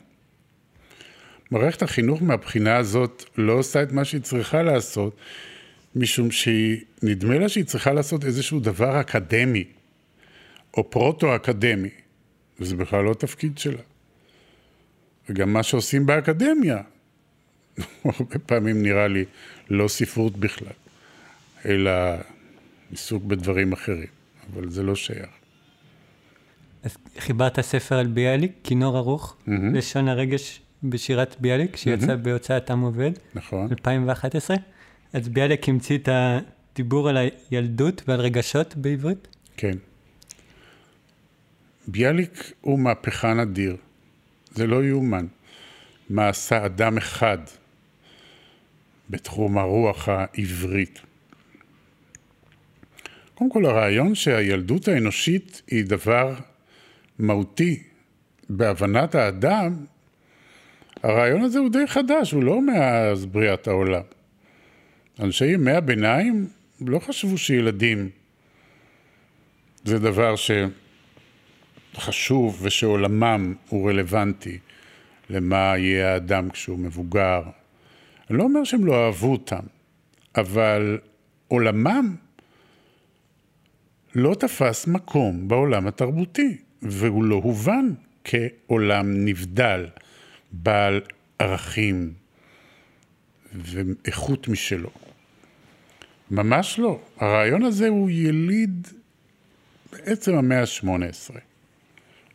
מערכת החינוך מהבחינה הזאת לא עושה את מה שהיא צריכה לעשות, משום שהיא, נדמה לה שהיא צריכה לעשות איזשהו דבר אקדמי, או פרוטו-אקדמי, וזה בכלל לא תפקיד שלה. וגם מה שעושים באקדמיה, הרבה פעמים נראה לי לא ספרות בכלל, אלא עיסוק בדברים אחרים, אבל זה לא שייך. אז חיברת ספר על ביאליק, כינור ארוך, mm-hmm. לשון הרגש בשירת ביאליק, שיצא mm-hmm. בהוצאת עם עובד, נכון. 2011. אז ביאליק המציא את הדיבור על הילדות ועל רגשות בעברית? כן. ביאליק הוא מהפכן אדיר. זה לא יאומן. מה עשה אדם אחד בתחום הרוח העברית. קודם כל הרעיון שהילדות האנושית היא דבר מהותי בהבנת האדם הרעיון הזה הוא די חדש, הוא לא מאז בריאת העולם. אנשי ימי הביניים לא חשבו שילדים זה דבר שחשוב ושעולמם הוא רלוונטי למה יהיה האדם כשהוא מבוגר. אני לא אומר שהם לא אהבו אותם, אבל עולמם לא תפס מקום בעולם התרבותי, והוא לא הובן כעולם נבדל. בעל ערכים ואיכות משלו. ממש לא. הרעיון הזה הוא יליד בעצם המאה ה-18,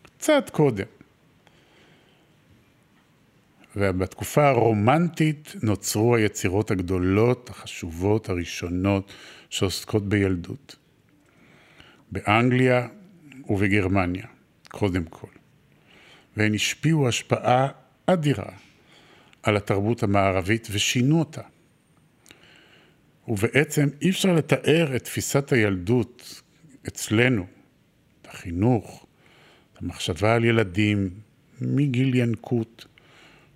קצת קודם. ובתקופה הרומנטית נוצרו היצירות הגדולות, החשובות, הראשונות, שעוסקות בילדות. באנגליה ובגרמניה, קודם כל. והן השפיעו השפעה אדירה על התרבות המערבית ושינו אותה. ובעצם אי אפשר לתאר את תפיסת הילדות אצלנו, את החינוך, את המחשבה על ילדים מגיל ינקות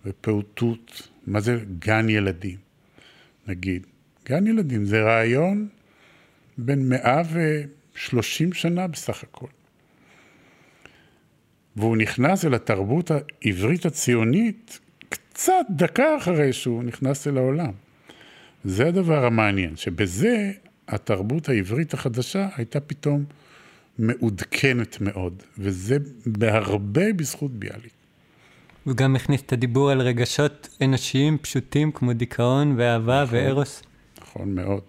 ופעוטות, מה זה גן ילדים, נגיד. גן ילדים זה רעיון בין מאה ו... 30 שנה בסך הכל. והוא נכנס אל התרבות העברית הציונית קצת דקה אחרי שהוא נכנס אל העולם. זה הדבר המעניין, שבזה התרבות העברית החדשה הייתה פתאום מעודכנת מאוד, וזה בהרבה בזכות ביאליק. הוא גם הכניס את הדיבור על רגשות אנושיים פשוטים כמו דיכאון ואהבה נכון, וארוס. נכון מאוד.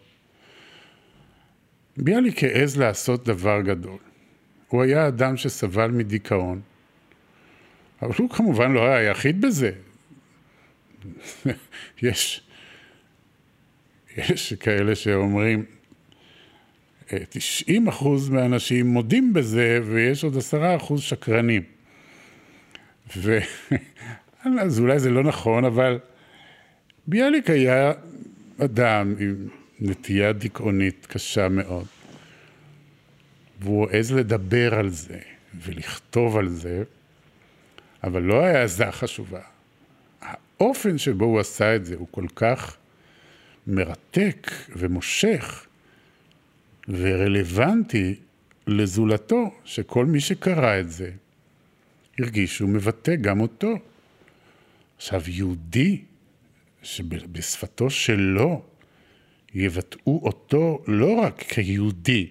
ביאליק העז לעשות דבר גדול. הוא היה אדם שסבל מדיכאון, אבל הוא כמובן לא היה היחיד בזה. יש, יש כאלה שאומרים, 90 אחוז מהאנשים מודים בזה, ויש עוד 10 אחוז שקרנים. ו... אז אולי זה לא נכון, אבל ביאליק היה אדם עם נטייה דיכאונית קשה מאוד. והוא העז לדבר על זה ולכתוב על זה, אבל לא ההעזה חשובה. האופן שבו הוא עשה את זה הוא כל כך מרתק ומושך ורלוונטי לזולתו, שכל מי שקרא את זה הרגיש שהוא מבטא גם אותו. עכשיו, יהודי שבשפתו שלו יבטאו אותו לא רק כיהודי,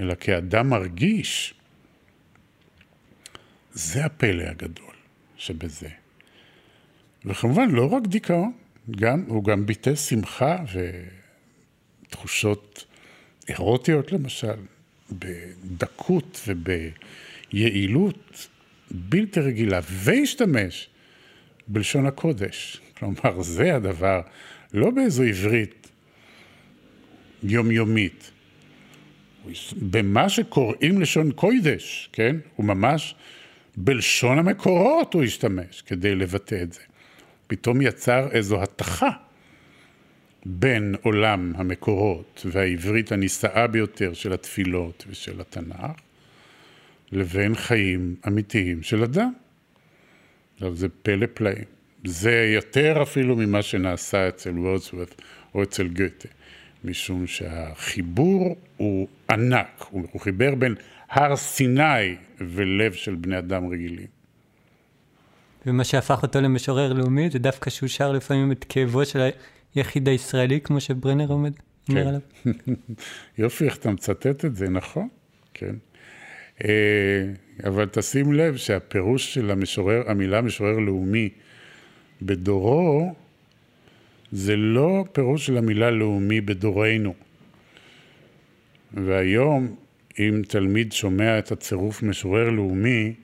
אלא כאדם מרגיש, זה הפלא הגדול שבזה. וכמובן, לא רק דיכאון, גם, הוא גם ביטא שמחה ותחושות אירוטיות למשל, בדקות וביעילות בלתי רגילה, והשתמש בלשון הקודש. כלומר, זה הדבר, לא באיזו עברית יומיומית, במה שקוראים לשון קוידש, כן? הוא ממש, בלשון המקורות הוא השתמש כדי לבטא את זה. פתאום יצר איזו התכה בין עולם המקורות והעברית הנישאה ביותר של התפילות ושל התנ"ך, לבין חיים אמיתיים של אדם. עכשיו זה פלא פלאים. זה יותר אפילו ממה שנעשה אצל וורדסוורת' או אצל גתה, משום שהחיבור הוא ענק, הוא חיבר בין הר סיני ולב של בני אדם רגילים. ומה שהפך אותו למשורר לאומי זה דווקא שהוא שר לפעמים את כאבו של היחיד הישראלי, כמו שברנר עומד, אומר כן. עליו. יופי, איך אתה מצטט את זה, נכון? כן. אה, אבל תשים לב שהפירוש של המשורר, המילה משורר לאומי בדורו, זה לא פירוש של המילה לאומי בדורנו. והיום, אם תלמיד שומע את הצירוף משורר לאומי,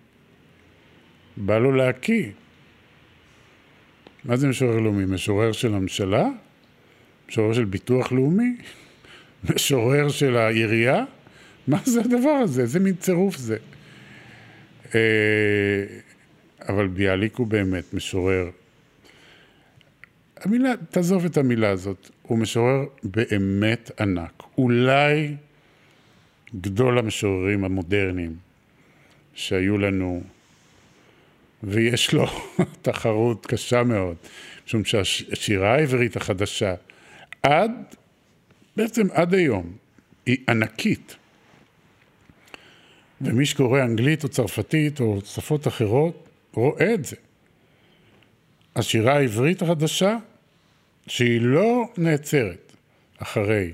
בא לו להקיא. מה זה משורר לאומי? משורר של הממשלה? משורר של ביטוח לאומי? משורר של העירייה? מה זה הדבר הזה? איזה מין צירוף זה? אה, אבל ביאליק הוא באמת משורר. המילה, תעזוב את המילה הזאת, הוא משורר באמת ענק. אולי גדול המשוררים המודרניים שהיו לנו, ויש לו תחרות קשה מאוד, משום שהשירה העברית החדשה, עד, בעצם עד היום, היא ענקית. ומי שקורא אנגלית או צרפתית או שפות אחרות, רואה את זה. השירה העברית החדשה, שהיא לא נעצרת אחרי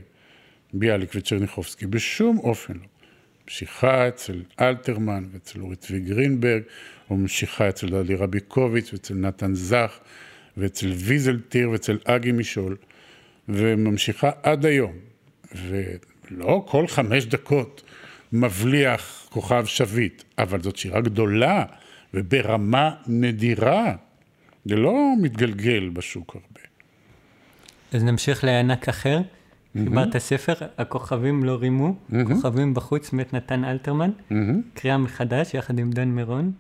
ביאליק וצ'רניחובסקי, בשום אופן לא. ממשיכה אצל אלתרמן ואצל אורי צבי גרינברג, או ממשיכה אצל דלי רביקוביץ' ואצל נתן זך ואצל ויזלטיר ואצל אגי משול, וממשיכה עד היום. ולא כל חמש דקות מבליח כוכב שביט, אבל זאת שירה גדולה וברמה נדירה. זה לא מתגלגל בשוק הרבה. אז נמשיך לענק אחר. חיברת ספר, הכוכבים לא רימו, כוכבים בחוץ, מת נתן אלתרמן, קריאה מחדש יחד עם דן מירון,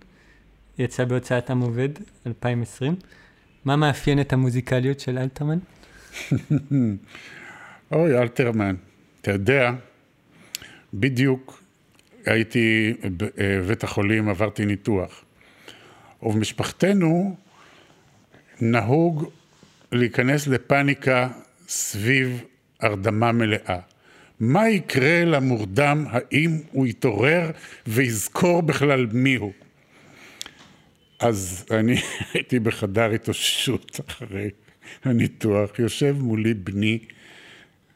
יצא בהוצאת עם עובד, 2020. מה מאפיין את המוזיקליות של אלתרמן? אוי, אלתרמן, אתה יודע, בדיוק הייתי בבית החולים, עברתי ניתוח. ובמשפחתנו נהוג להיכנס לפאניקה סביב הרדמה מלאה. מה יקרה למורדם, האם הוא יתעורר ויזכור בכלל מיהו? אז אני הייתי בחדר התאוששות אחרי הניתוח, יושב מולי בני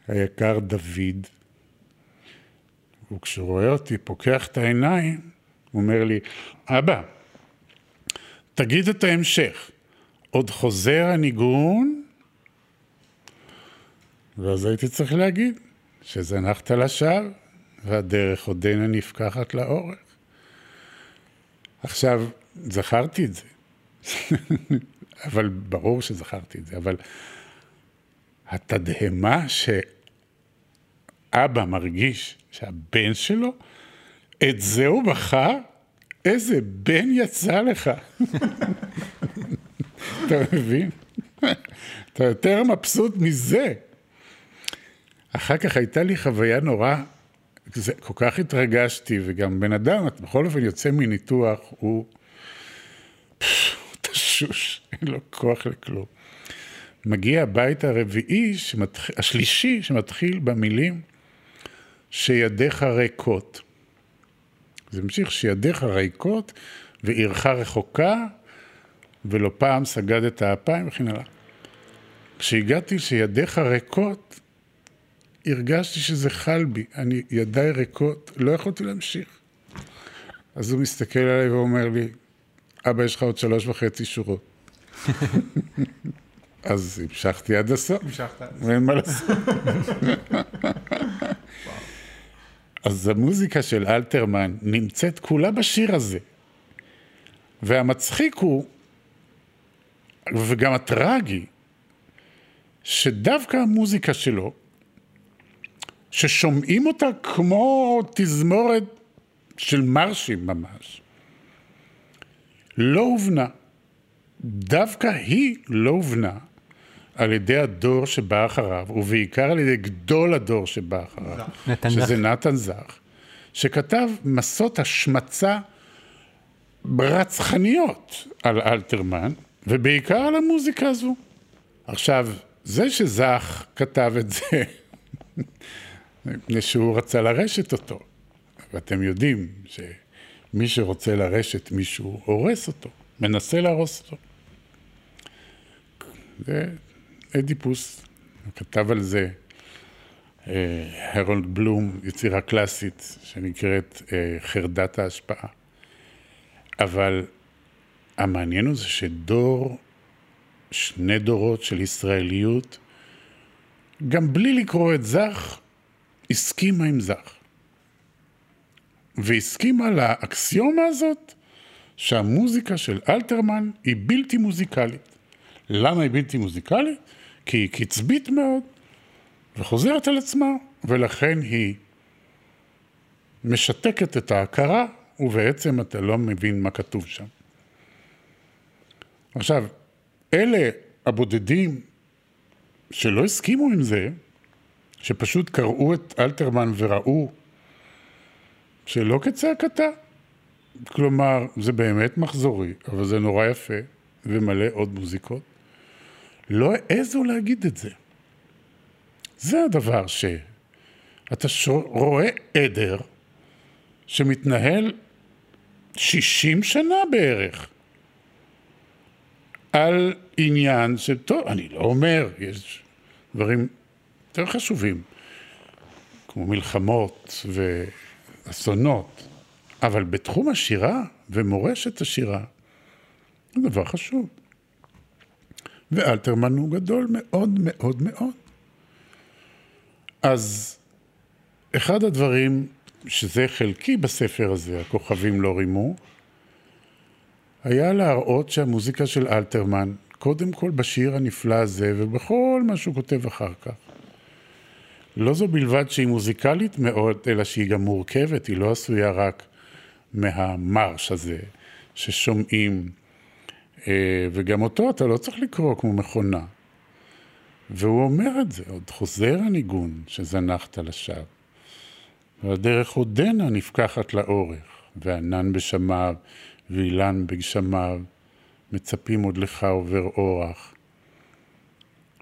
היקר דוד, וכשהוא רואה אותי פוקח את העיניים, הוא אומר לי, אבא, תגיד את ההמשך, עוד חוזר הניגון? ואז הייתי צריך להגיד שזנחת לשווא והדרך עודנה נפקחת לאורך. עכשיו, זכרתי את זה, אבל ברור שזכרתי את זה, אבל התדהמה שאבא מרגיש שהבן שלו, את זה הוא בחר? איזה בן יצא לך. אתה מבין? אתה יותר מבסוט מזה. אחר כך הייתה לי חוויה נורא, זה, כל כך התרגשתי, וגם בן אדם, בכל אופן יוצא מניתוח, הוא תשוש, אין לו כוח לכלום. מגיע הבית הרביעי, שמתח... השלישי, שמתחיל במילים שידיך ריקות. זה ממשיך שידיך ריקות ועירך רחוקה, ולא פעם סגדת האפיים וכן הלאה. כשהגעתי שידיך ריקות, הרגשתי שזה חל בי, אני, ידיי ריקות, לא יכולתי להמשיך. אז הוא מסתכל עליי ואומר לי, אבא, יש לך עוד שלוש וחצי שורות. אז המשכתי עד הסוף. המשכת. ואין מה לעשות. אז המוזיקה של אלתרמן נמצאת כולה בשיר הזה. והמצחיק הוא, וגם הטרגי, שדווקא המוזיקה שלו, ששומעים אותה כמו תזמורת של מרשים ממש, לא הובנה. דווקא היא לא הובנה על ידי הדור שבא אחריו, ובעיקר על ידי גדול הדור שבא אחריו, נתן זך. שזה נתן זך, שכתב מסות השמצה רצחניות על אלתרמן, ובעיקר על המוזיקה הזו. עכשיו, זה שזך כתב את זה, מפני שהוא רצה לרשת אותו, ואתם יודעים שמי שרוצה לרשת מישהו, הורס אותו, מנסה להרוס אותו. זה אדיפוס, הוא כתב על זה אה, הרולד בלום, יצירה קלאסית שנקראת אה, חרדת ההשפעה. אבל המעניין הוא זה שדור, שני דורות של ישראליות, גם בלי לקרוא את זך, הסכימה עם זך. והסכימה לאקסיומה הזאת שהמוזיקה של אלתרמן היא בלתי מוזיקלית. למה היא בלתי מוזיקלית? כי היא קצבית מאוד וחוזרת על עצמה, ולכן היא משתקת את ההכרה, ובעצם אתה לא מבין מה כתוב שם. עכשיו, אלה הבודדים שלא הסכימו עם זה, שפשוט קראו את אלתרמן וראו שלא כצעקתה. כלומר, זה באמת מחזורי, אבל זה נורא יפה, ומלא עוד מוזיקות. לא העזו להגיד את זה. זה הדבר שאתה שור... רואה עדר שמתנהל 60 שנה בערך על עניין של, טוב, אני לא אומר, יש דברים יותר חשובים, כמו מלחמות ואסונות, אבל בתחום השירה ומורשת השירה, זה דבר חשוב. ואלתרמן הוא גדול מאוד מאוד מאוד. אז אחד הדברים שזה חלקי בספר הזה, הכוכבים לא רימו, היה להראות שהמוזיקה של אלתרמן, קודם כל בשיר הנפלא הזה ובכל מה שהוא כותב אחר כך, לא זו בלבד שהיא מוזיקלית מאוד, אלא שהיא גם מורכבת, היא לא עשויה רק מהמרש הזה ששומעים, אה, וגם אותו אתה לא צריך לקרוא כמו מכונה. והוא אומר את זה, עוד חוזר הניגון שזנחת לשווא. והדרך עודנה נפקחת לאורך, וענן בשמיו, ואילן בגשמיו, מצפים עוד לך עובר אורח.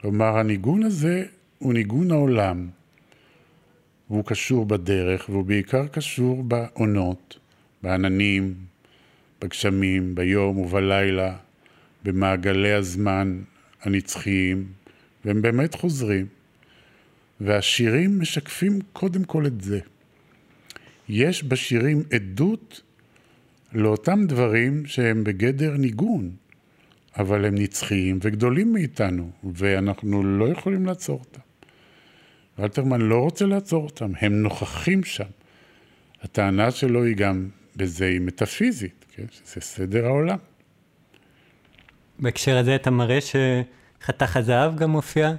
כלומר, הניגון הזה הוא ניגון העולם, והוא קשור בדרך, והוא בעיקר קשור בעונות, בעננים, בגשמים, ביום ובלילה, במעגלי הזמן הנצחיים, והם באמת חוזרים. והשירים משקפים קודם כל את זה. יש בשירים עדות לאותם דברים שהם בגדר ניגון, אבל הם נצחיים וגדולים מאיתנו, ואנחנו לא יכולים לעצור אותם. אלתרמן לא רוצה לעצור אותם, הם נוכחים שם. הטענה שלו היא גם בזה היא מטאפיזית, כן? שזה סדר העולם. בהקשר הזה אתה מראה שחתך הזהב גם מופיע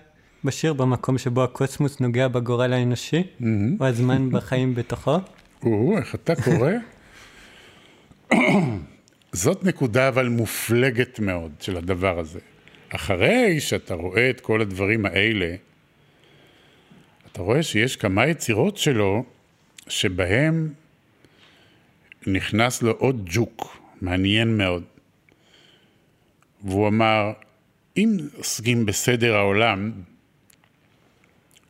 בשיר במקום שבו הקוסמוס נוגע בגורל האנושי, או הזמן בחיים בתוכו. או, איך אתה קורא? זאת נקודה אבל מופלגת מאוד של הדבר הזה. אחרי שאתה רואה את כל הדברים האלה, אתה רואה שיש כמה יצירות שלו שבהם נכנס לו עוד ג'וק, מעניין מאוד. והוא אמר, אם עוסקים בסדר העולם,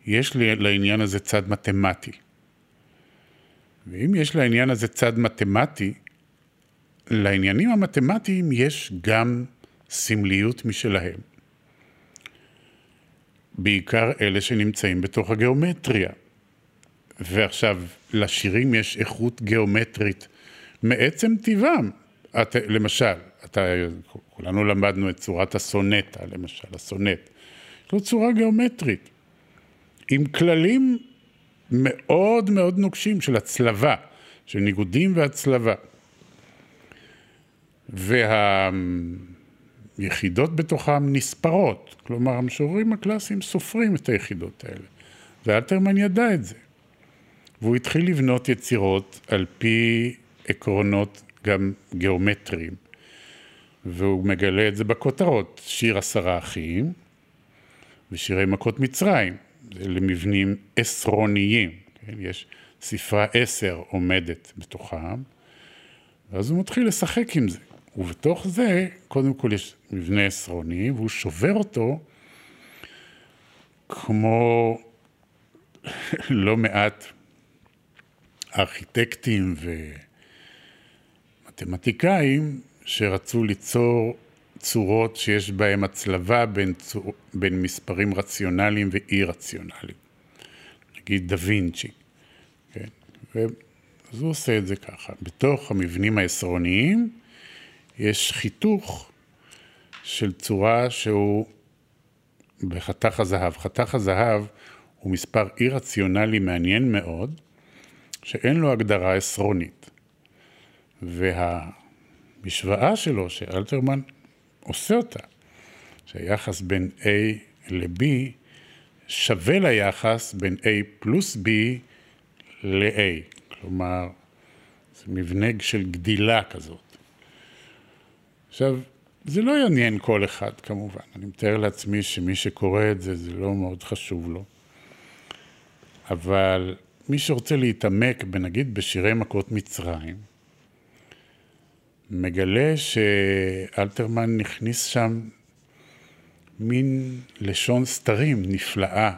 יש לי לעניין הזה צד מתמטי. ואם יש לעניין הזה צד מתמטי, לעניינים המתמטיים יש גם סמליות משלהם. בעיקר אלה שנמצאים בתוך הגיאומטריה. ועכשיו, לשירים יש איכות גיאומטרית מעצם טבעם. את, למשל, אתה, כולנו למדנו את צורת הסונטה, למשל, הסונט. לו צורה גיאומטרית, עם כללים מאוד מאוד נוקשים של הצלבה, של ניגודים והצלבה. והיחידות בתוכם נספרות, כלומר המשוררים הקלאסיים סופרים את היחידות האלה, ואלתרמן ידע את זה. והוא התחיל לבנות יצירות על פי עקרונות גם גיאומטריים, והוא מגלה את זה בכותרות, שיר עשרה אחים ושירי מכות מצרים, אלה מבנים עשרוניים, כן? יש ספרה עשר עומדת בתוכם, ואז הוא מתחיל לשחק עם זה. ובתוך זה, קודם כל יש מבנה עשרוני, והוא שובר אותו כמו לא מעט ארכיטקטים ומתמטיקאים שרצו ליצור צורות שיש בהן הצלבה בין, צור, בין מספרים רציונליים ואי רציונליים. נגיד דה וינצ'י. כן? אז הוא עושה את זה ככה. בתוך המבנים העשרוניים יש חיתוך של צורה שהוא בחתך הזהב. חתך הזהב הוא מספר אי רציונלי מעניין מאוד, שאין לו הגדרה עשרונית. והמשוואה שלו, שאלתרמן עושה אותה, שהיחס בין A ל-B שווה ליחס בין A פלוס B ל-A. כלומר, זה מבנה של גדילה כזאת. עכשיו, זה לא יעניין כל אחד כמובן, אני מתאר לעצמי שמי שקורא את זה, זה לא מאוד חשוב לו. אבל מי שרוצה להתעמק, נגיד בשירי מכות מצרים, מגלה שאלתרמן הכניס שם מין לשון סתרים נפלאה,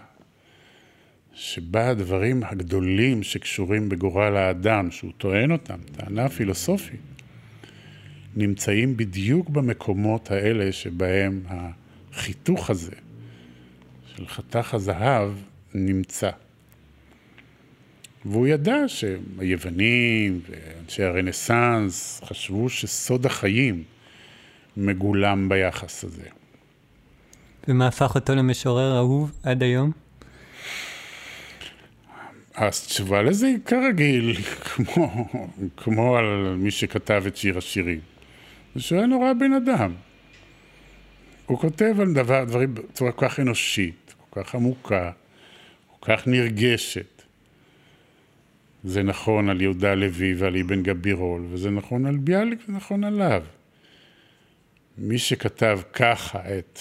שבה הדברים הגדולים שקשורים בגורל האדם, שהוא טוען אותם, טענה פילוסופית, נמצאים בדיוק במקומות האלה שבהם החיתוך הזה של חתך הזהב נמצא. והוא ידע שהיוונים ואנשי הרנסאנס חשבו שסוד החיים מגולם ביחס הזה. ומה הפך אותו למשורר אהוב עד היום? התשובה לזה היא כרגיל, כמו, כמו על מי שכתב את שיר השירים. זה שהוא היה נורא בן אדם. הוא כותב על דבר, דברים בצורה כל כך אנושית, כל כך עמוקה, כל כך נרגשת. זה נכון על יהודה לוי ועל אבן גבירול, וזה נכון על ביאליק ונכון עליו. מי שכתב ככה את,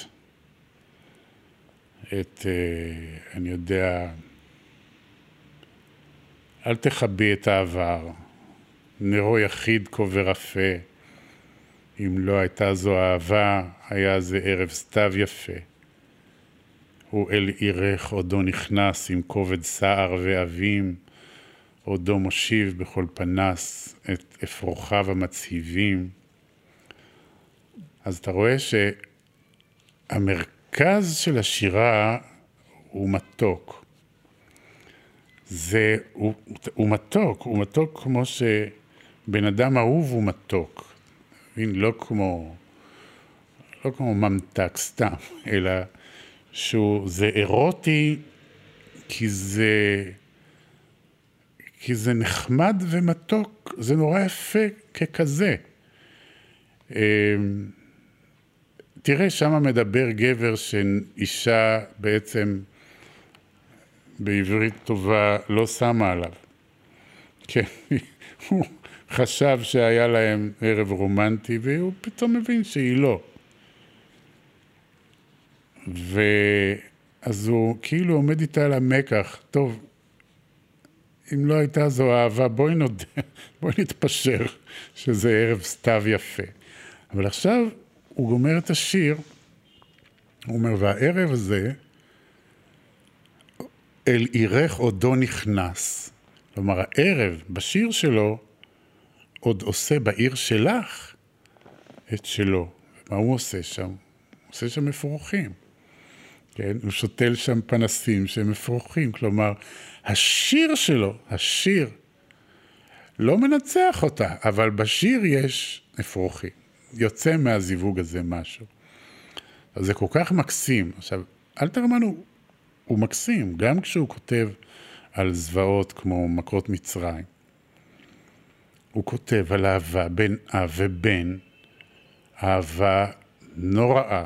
את, אה, אני יודע, אל תכבי את העבר, נרו יחיד כה ורפה, אם לא הייתה זו אהבה, היה זה ערב סתיו יפה. הוא אל עירך עודו נכנס עם כובד סער ואבים, עודו מושיב בכל פנס את אפרוחיו המצהיבים. אז אתה רואה שהמרכז של השירה הוא מתוק. זה, הוא, הוא מתוק, הוא מתוק כמו שבן אדם אהוב הוא מתוק. מבין, לא כמו, לא כמו ממתק סתם, אלא שהוא, זה אירוטי כי זה, כי זה נחמד ומתוק, זה נורא יפה ככזה. אמ, תראה, שם מדבר גבר שאישה בעצם בעברית טובה לא שמה עליו. כן, הוא חשב שהיה להם ערב רומנטי, והוא פתאום מבין שהיא לא. ואז הוא כאילו עומד איתה על המקח, טוב, אם לא הייתה זו אהבה, בואי נודה, בואי נתפשר שזה ערב סתיו יפה. אבל עכשיו הוא גומר את השיר, הוא אומר, והערב הזה, אל עירך עודו נכנס. כלומר, הערב, בשיר שלו, עוד עושה בעיר שלך את שלו. מה הוא עושה שם? הוא עושה שם אפרוחים. כן? הוא שותל שם פנסים שהם אפרוחים. כלומר, השיר שלו, השיר, לא מנצח אותה, אבל בשיר יש אפרוחי. יוצא מהזיווג הזה משהו. אז זה כל כך מקסים. עכשיו, אלתרמן הוא, הוא מקסים, גם כשהוא כותב על זוועות כמו מכות מצרים. הוא כותב על אהבה בין אב ובן, אהבה נוראה.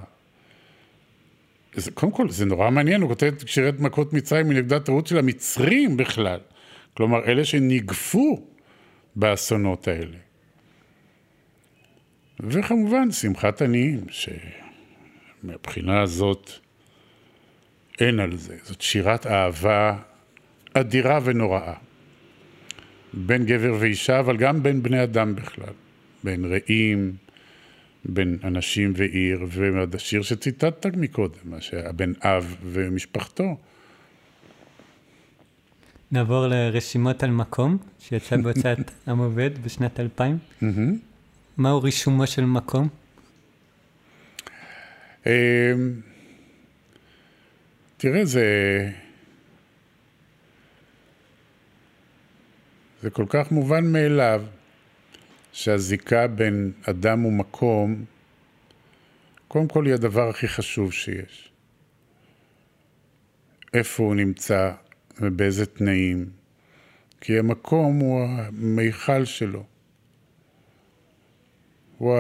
זה, קודם כל, זה נורא מעניין, הוא כותב שירת מכות מצרים מנקודת ראות של המצרים בכלל. כלומר, אלה שניגפו באסונות האלה. וכמובן, שמחת עניים, שמבחינה הזאת אין על זה. זאת שירת אהבה אדירה ונוראה. בין גבר ואישה, אבל גם בין בני אדם בכלל. בין רעים, בין אנשים ועיר, והשיר שציטטת מקודם, בין אב ומשפחתו. נעבור לרשימות על מקום, שיצא בהוצאת עם עובד בשנת 2000. מהו רישומו של מקום? אמ, תראה, זה... זה כל כך מובן מאליו שהזיקה בין אדם ומקום, קודם כל היא הדבר הכי חשוב שיש. איפה הוא נמצא ובאיזה תנאים, כי המקום הוא המיכל שלו. הוא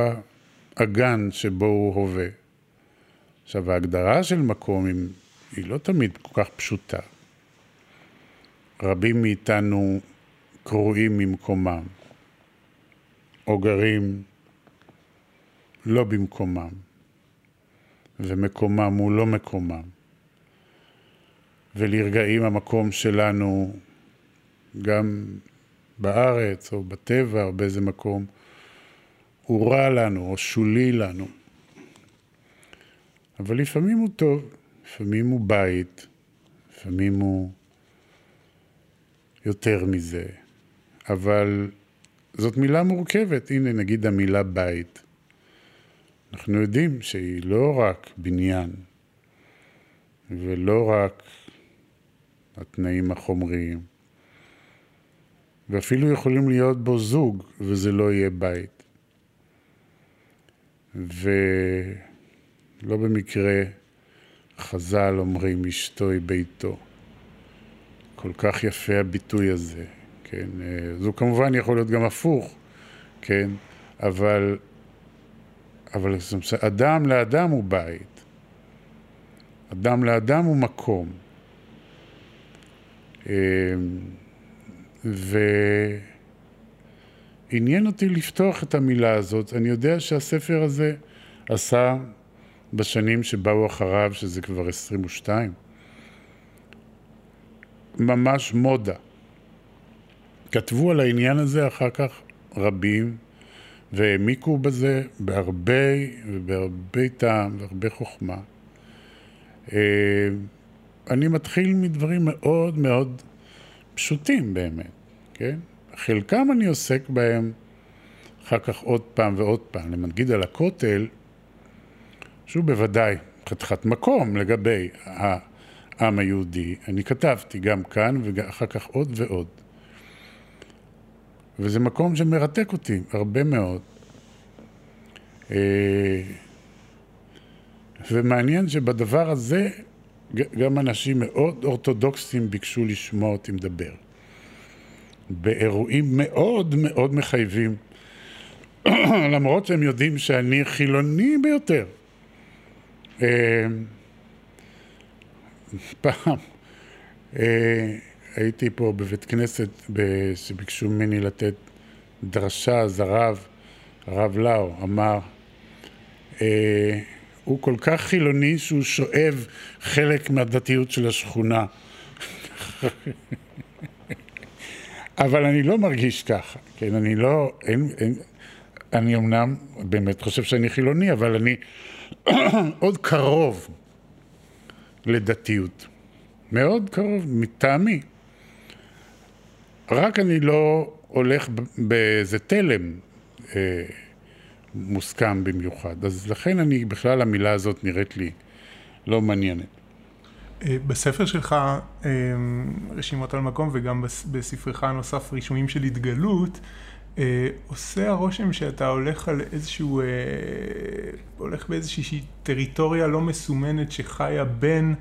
האגן שבו הוא הווה. עכשיו, ההגדרה של מקום היא לא תמיד כל כך פשוטה. רבים מאיתנו קרועים ממקומם, או גרים לא במקומם, ומקומם הוא לא מקומם. ולרגעים המקום שלנו, גם בארץ או בטבע או באיזה מקום, הוא רע לנו או שולי לנו. אבל לפעמים הוא טוב, לפעמים הוא בית, לפעמים הוא יותר מזה. אבל זאת מילה מורכבת. הנה, נגיד המילה בית. אנחנו יודעים שהיא לא רק בניין, ולא רק התנאים החומריים, ואפילו יכולים להיות בו זוג, וזה לא יהיה בית. ולא במקרה חז"ל אומרים אשתו היא ביתו. כל כך יפה הביטוי הזה. כן? אה, זו כמובן יכול להיות גם הפוך, כן? אבל, אבל אדם לאדם הוא בית. אדם לאדם הוא מקום. אה, ועניין אותי לפתוח את המילה הזאת. אני יודע שהספר הזה עשה בשנים שבאו אחריו, שזה כבר 22, ממש מודה. כתבו על העניין הזה אחר כך רבים, והעמיקו בזה בהרבה ובהרבה טעם והרבה חוכמה. אה, אני מתחיל מדברים מאוד מאוד פשוטים באמת, כן? חלקם אני עוסק בהם אחר כך עוד פעם ועוד פעם. למנגיד על הכותל, שהוא בוודאי חתיכת מקום לגבי העם היהודי. אני כתבתי גם כאן ואחר כך עוד ועוד. וזה מקום שמרתק אותי הרבה מאוד. אה, ומעניין שבדבר הזה גם אנשים מאוד אורתודוקסים ביקשו לשמוע אותי מדבר. באירועים מאוד מאוד מחייבים, למרות שהם יודעים שאני חילוני ביותר. אה, פעם אה, הייתי פה בבית כנסת שביקשו ממני לתת דרשה, אז הרב, הרב לאו, אמר, אה, הוא כל כך חילוני שהוא שואב חלק מהדתיות של השכונה. אבל אני לא מרגיש ככה, כן, אני לא, אין, אין, אני אמנם באמת חושב שאני חילוני, אבל אני עוד קרוב לדתיות. מאוד קרוב, מטעמי. רק אני לא הולך באיזה תלם אה, מוסכם במיוחד. אז לכן אני, בכלל המילה הזאת נראית לי לא מעניינת. אה, בספר שלך, אה, רשימות על מקום, וגם בספרך הנוסף, רישומים של התגלות, אה, עושה הרושם שאתה הולך על איזשהו, הולך באיזושהי טריטוריה לא מסומנת שחיה בין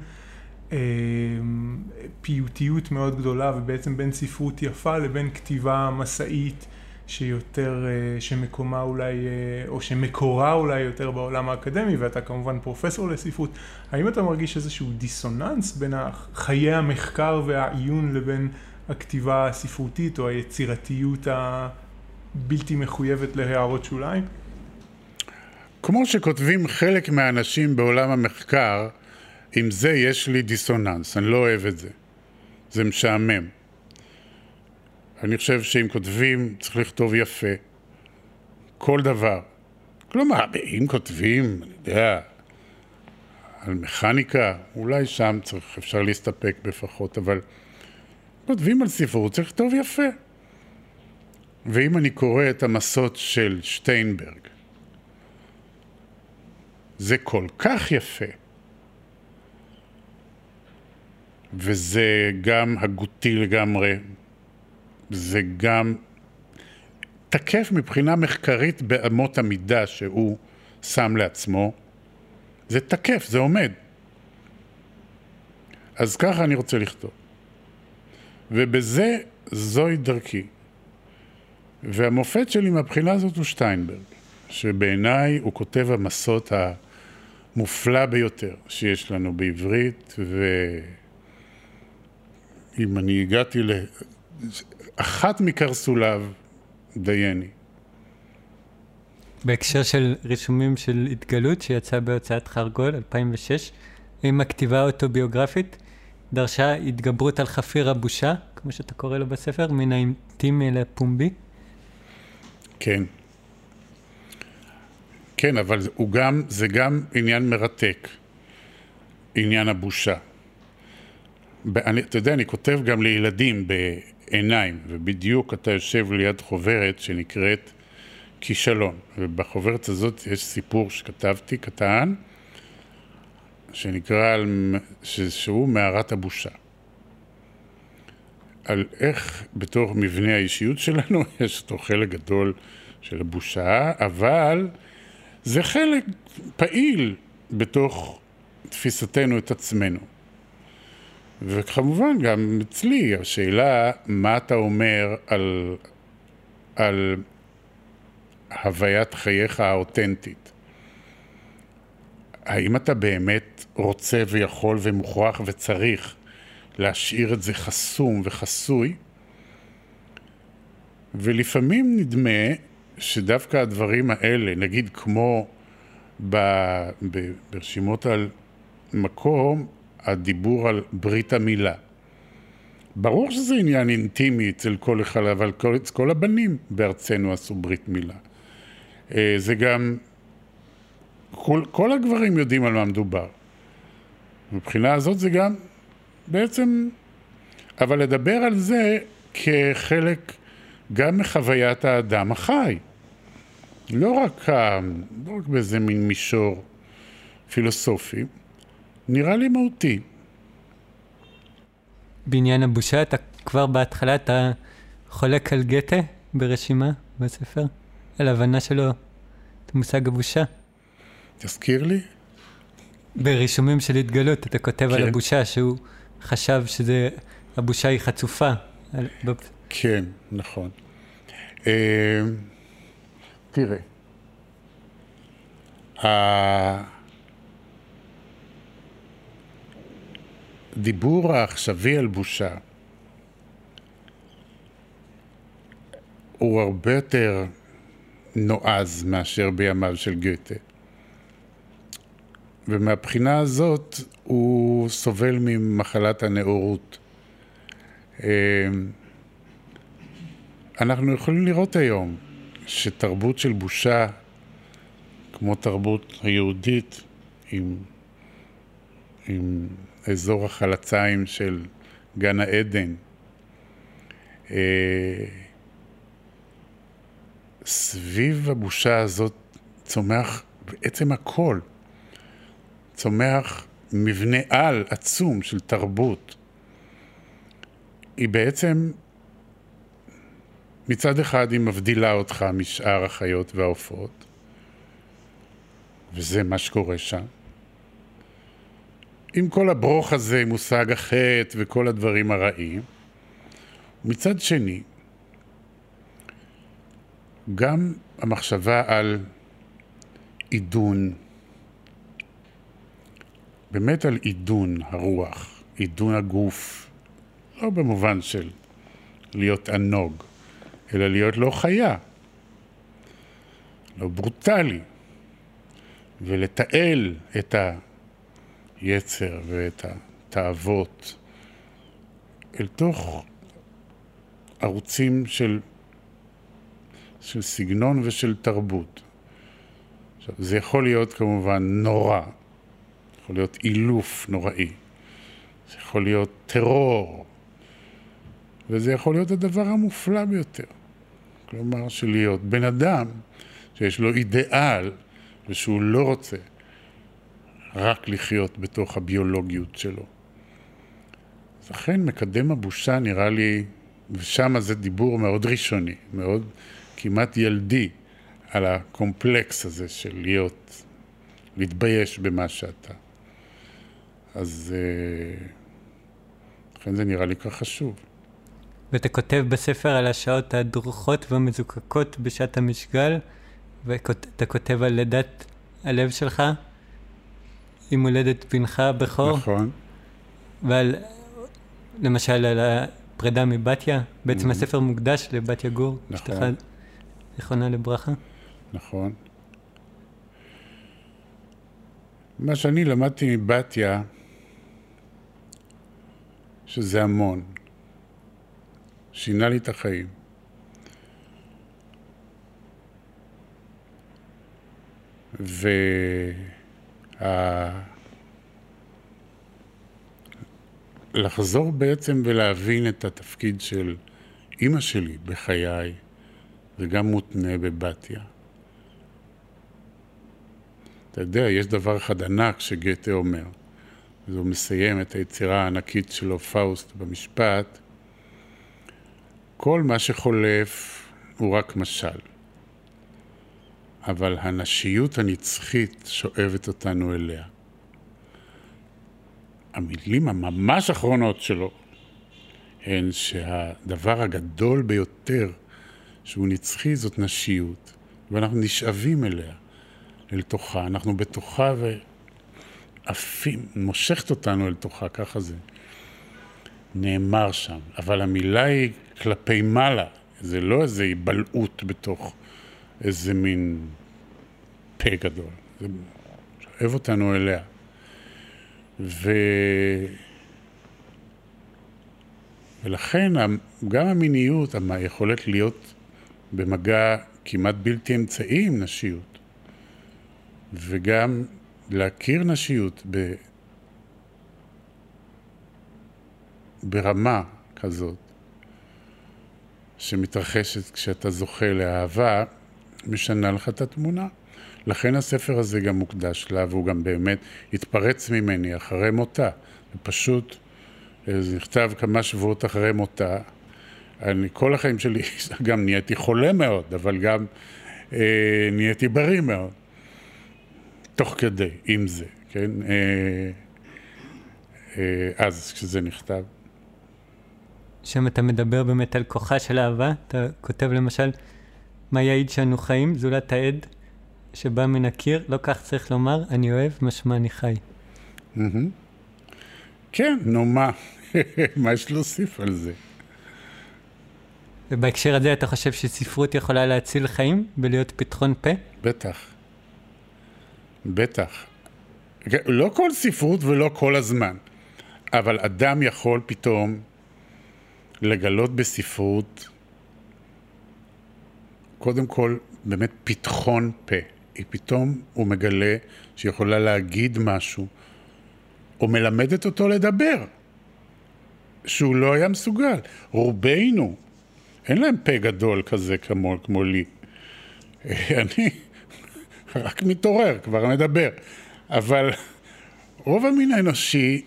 פיוטיות מאוד גדולה ובעצם בין ספרות יפה לבין כתיבה מסאית. שיותר, אה, שמקומה אולי, אה, או שמקורה אולי יותר בעולם האקדמי, ואתה כמובן פרופסור לספרות, האם אתה מרגיש איזשהו דיסוננס בין חיי המחקר והעיון לבין הכתיבה הספרותית או היצירתיות הבלתי מחויבת להערות שוליים? כמו שכותבים חלק מהאנשים בעולם המחקר, עם זה יש לי דיסוננס, אני לא אוהב את זה. זה משעמם. אני חושב שאם כותבים, צריך לכתוב יפה. כל דבר. כלומר, אם כותבים, אני יודע, על מכניקה, אולי שם צריך, אפשר להסתפק בפחות, אבל כותבים על ספרות, צריך לכתוב יפה. ואם אני קורא את המסות של שטיינברג, זה כל כך יפה. וזה גם הגותי לגמרי, זה גם תקף מבחינה מחקרית באמות המידה שהוא שם לעצמו. זה תקף, זה עומד. אז ככה אני רוצה לכתוב. ובזה, זוהי דרכי. והמופת שלי מהבחינה הזאת הוא שטיינברג, שבעיניי הוא כותב המסות המופלא ביותר שיש לנו בעברית, ואם אני הגעתי ל... אחת מקרסוליו דייני. בהקשר של רישומים של התגלות שיצא בהוצאת חרגול 2006, עם הכתיבה האוטוביוגרפית דרשה התגברות על חפיר הבושה, כמו שאתה קורא לו בספר, מן האינטימי לפומבי. כן. כן, אבל הוא גם, זה גם עניין מרתק, עניין הבושה. אני, אתה יודע, אני כותב גם לילדים עיניים, ובדיוק אתה יושב ליד חוברת שנקראת כישלון, ובחוברת הזאת יש סיפור שכתבתי, קטן, שנקרא, על, שהוא מערת הבושה. על איך בתוך מבנה האישיות שלנו יש אותו חלק גדול של הבושה, אבל זה חלק פעיל בתוך תפיסתנו את עצמנו. וכמובן גם אצלי השאלה מה אתה אומר על, על הוויית חייך האותנטית. האם אתה באמת רוצה ויכול ומוכרח וצריך להשאיר את זה חסום וחסוי? ולפעמים נדמה שדווקא הדברים האלה, נגיד כמו ב, ב, ברשימות על מקום, הדיבור על ברית המילה. ברור שזה עניין אינטימי אצל כל אחד, אבל כל, כל הבנים בארצנו עשו ברית מילה. אה, זה גם, כל, כל הגברים יודעים על מה מדובר. מבחינה הזאת זה גם בעצם, אבל לדבר על זה כחלק גם מחוויית האדם החי. לא רק, לא רק באיזה מין מישור פילוסופי, נראה לי מהותי. בעניין הבושה, אתה כבר בהתחלה, אתה חולק על גתה ברשימה בספר? על ההבנה שלו את מושג הבושה? תזכיר לי. ברישומים של התגלות, אתה כותב כן. על הבושה, שהוא חשב שזה, הבושה היא חצופה. כן, נכון. אה, תראה, הדיבור העכשווי על בושה הוא הרבה יותר נועז מאשר בימיו של גתה. ומהבחינה הזאת הוא סובל ממחלת הנאורות. אמ, אנחנו יכולים לראות היום שתרבות של בושה, כמו תרבות היהודית, עם, עם אזור החלציים של גן העדן. אה, סביב הבושה הזאת צומח בעצם הכל. צומח מבנה על עצום של תרבות, היא בעצם, מצד אחד היא מבדילה אותך משאר החיות והעופות, וזה מה שקורה שם. עם כל הברוך הזה, מושג החטא וכל הדברים הרעים. מצד שני, גם המחשבה על עידון, באמת על עידון הרוח, עידון הגוף, לא במובן של להיות ענוג, אלא להיות לא חיה, לא ברוטלי, ולתעל את היצר ואת התאוות אל תוך ערוצים של, של סגנון ושל תרבות. עכשיו, זה יכול להיות כמובן נורא, יכול להיות אילוף נוראי, זה יכול להיות טרור, וזה יכול להיות הדבר המופלא ביותר. כלומר, שלהיות בן אדם שיש לו אידיאל ושהוא לא רוצה רק לחיות בתוך הביולוגיות שלו. אז אכן מקדם הבושה נראה לי, ושם זה דיבור מאוד ראשוני, מאוד כמעט ילדי, על הקומפלקס הזה של להיות, להתבייש במה שאתה. אז אה, לכן זה נראה לי כך חשוב. ואתה כותב בספר על השעות הדרוכות והמזוקקות בשעת המשגל, ואתה כותב על לידת הלב שלך, עם הולדת בנך הבכור. נכון. ועל, למשל, על הפרידה מבתיה. בעצם mm-hmm. הספר מוקדש לבתיה גור. נכון. אשתך זיכרונה לברכה. נכון. מה שאני למדתי מבתיה, שזה המון. שינה לי את החיים. ולחזור בעצם ולהבין את התפקיד של אימא שלי בחיי, זה גם מותנה בבתיה. אתה יודע, יש דבר אחד ענק שגתה אומר, והוא מסיים את היצירה הענקית שלו, פאוסט, במשפט, כל מה שחולף הוא רק משל. אבל הנשיות הנצחית שואבת אותנו אליה. המילים הממש אחרונות שלו הן שהדבר הגדול ביותר שהוא נצחי זאת נשיות, ואנחנו נשאבים אליה, אל תוכה, אנחנו בתוכה ועפים, מושכת אותנו אל תוכה, ככה זה נאמר שם, אבל המילה היא כלפי מעלה, זה לא איזה היבלעות בתוך איזה מין פה גדול. זה שואב אותנו אליה. ו... ולכן גם המיניות, היכולת להיות במגע כמעט בלתי אמצעי עם נשיות, וגם להכיר נשיות ב... ברמה כזאת, שמתרחשת כשאתה זוכה לאהבה, משנה לך את התמונה. לכן הספר הזה גם מוקדש לה, והוא גם באמת התפרץ ממני אחרי מותה. ופשוט, אה, זה נכתב כמה שבועות אחרי מותה. אני כל החיים שלי גם נהייתי חולה מאוד, אבל גם אה, נהייתי בריא מאוד. תוך כדי, עם זה, כן? אה, אה, אז כשזה נכתב. שם אתה מדבר באמת על כוחה של אהבה, אתה כותב למשל, מה יעיד שאנו חיים, זולת העד שבא מן הקיר, לא כך צריך לומר, אני אוהב, משמע אני חי. כן, נו מה, מה יש להוסיף על זה? ובהקשר הזה אתה חושב שספרות יכולה להציל חיים ולהיות פתחון פה? בטח. בטח. לא כל ספרות ולא כל הזמן, אבל אדם יכול פתאום לגלות בספרות, קודם כל, באמת פתחון פה. היא פתאום, הוא מגלה שהיא יכולה להגיד משהו, או מלמדת אותו לדבר, שהוא לא היה מסוגל. רובנו, אין להם פה גדול כזה כמו, כמו לי. אני רק מתעורר, כבר מדבר. אבל רוב המין האנושי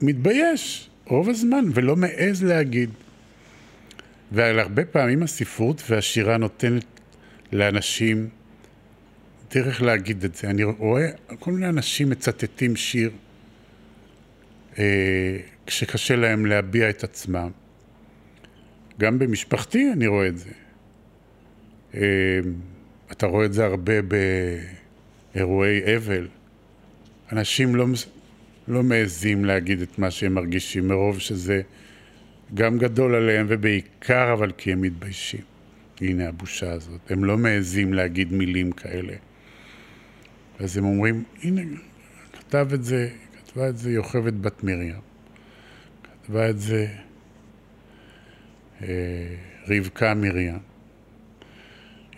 מתבייש רוב הזמן ולא מעז להגיד. ועל הרבה פעמים הספרות והשירה נותנת לאנשים דרך להגיד את זה. אני רואה כל מיני אנשים מצטטים שיר אה, כשקשה להם להביע את עצמם. גם במשפחתי אני רואה את זה. אה, אתה רואה את זה הרבה באירועי אבל. אנשים לא, לא מעזים להגיד את מה שהם מרגישים, מרוב שזה גם גדול עליהם, ובעיקר אבל כי הם מתביישים. הנה הבושה הזאת. הם לא מעזים להגיד מילים כאלה. אז הם אומרים, הנה, כתב את זה, כתבה את זה יוכבד בת מרים. כתבה את זה אה, רבקה מרים.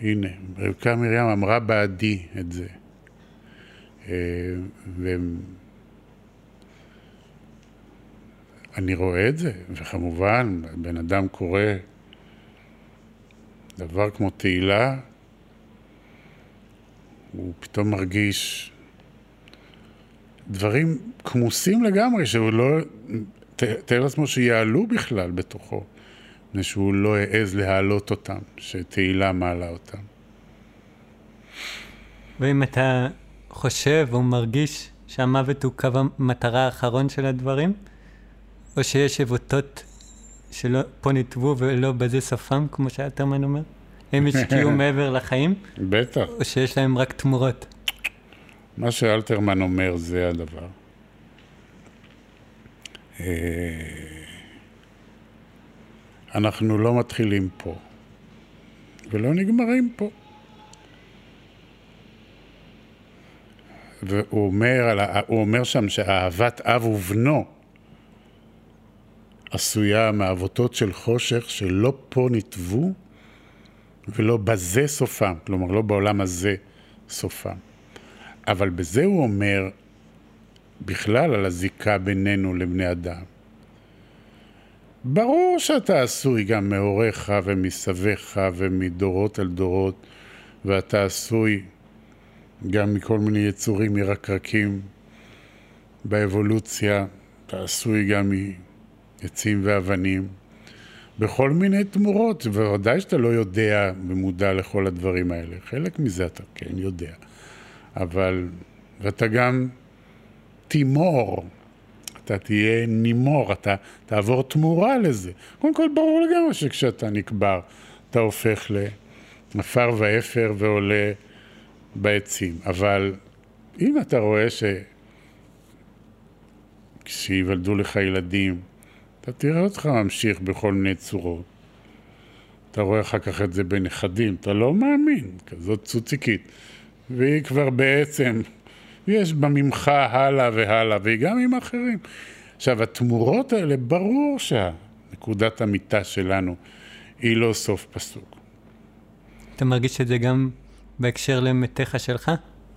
הנה, רבקה מרים אמרה בעדי את זה. אה, ואני רואה את זה, וכמובן, בן אדם קורא דבר כמו תהילה, הוא פתאום מרגיש דברים כמוסים לגמרי, שהוא לא... תאר לעצמו שיעלו בכלל בתוכו, מפני שהוא לא העז להעלות אותם, שתהילה מעלה אותם. ואם אתה חושב או מרגיש שהמוות הוא קו המטרה האחרון של הדברים, או שיש עבותות שלא פה נתבו ולא בזה סופם, כמו שאלתרמן אומר? הם השקיעו מעבר לחיים? בטח. או שיש להם רק תמורות? מה שאלתרמן אומר זה הדבר. אה, אנחנו לא מתחילים פה, ולא נגמרים פה. והוא אומר, הוא אומר שם שאהבת אב ובנו עשויה מעבותות של חושך שלא פה נתבו ולא בזה סופם, כלומר לא בעולם הזה סופם. אבל בזה הוא אומר בכלל על הזיקה בינינו לבני אדם. ברור שאתה עשוי גם מהוריך ומסביך ומדורות על דורות, ואתה עשוי גם מכל מיני יצורים מרקרקים באבולוציה, אתה עשוי גם מעצים ואבנים, בכל מיני תמורות, ובוודאי שאתה לא יודע במודע לכל הדברים האלה. חלק מזה אתה כן יודע. אבל, ואתה גם תימור, אתה תהיה נימור, אתה תעבור תמורה לזה. קודם כל, ברור לגמרי שכשאתה נקבר, אתה הופך לעפר ואפר ועולה בעצים. אבל אם אתה רואה ש... כשיוולדו לך ילדים, אתה תראה אותך ממשיך בכל מיני צורות. אתה רואה אחר כך את זה בנכדים, אתה לא מאמין, כזאת צוציקית. והיא כבר בעצם, יש בה ממך הלאה והלאה, והיא גם עם אחרים. עכשיו, התמורות האלה, ברור שהנקודת המיטה שלנו היא לא סוף פסוק. אתה מרגיש את זה גם בהקשר למתיך שלך?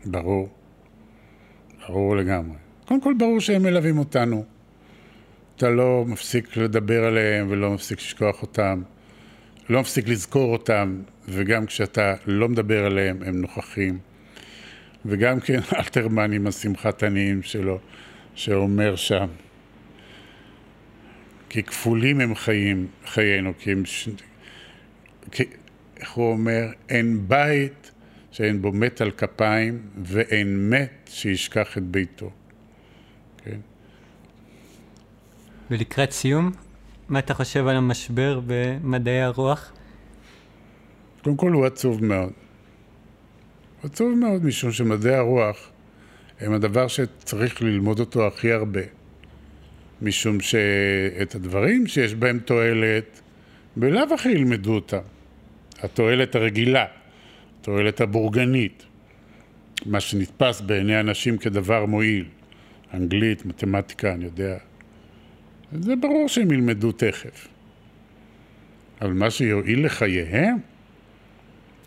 ברור. ברור לגמרי. קודם כל, ברור שהם מלווים אותנו. אתה לא מפסיק לדבר עליהם ולא מפסיק לשכוח אותם. לא מפסיק לזכור אותם, וגם כשאתה לא מדבר עליהם, הם נוכחים. וגם כן אלתרמן עם השמחת עניים שלו, שאומר שם, כי כפולים הם חיים, חיינו, כי הם... ש... כי, איך הוא אומר? אין בית שאין בו מת על כפיים, ואין מת שישכח את ביתו. כן? ולקראת סיום, מה אתה חושב על המשבר במדעי הרוח? קודם כל הוא עצוב מאוד. עצוב מאוד, משום שמדעי הרוח הם הדבר שצריך ללמוד אותו הכי הרבה. משום שאת הדברים שיש בהם תועלת, בלאו הכי ילמדו אותם. התועלת הרגילה, התועלת הבורגנית, מה שנתפס בעיני אנשים כדבר מועיל. אנגלית, מתמטיקה, אני יודע. זה ברור שהם ילמדו תכף. אבל מה שיועיל לחייהם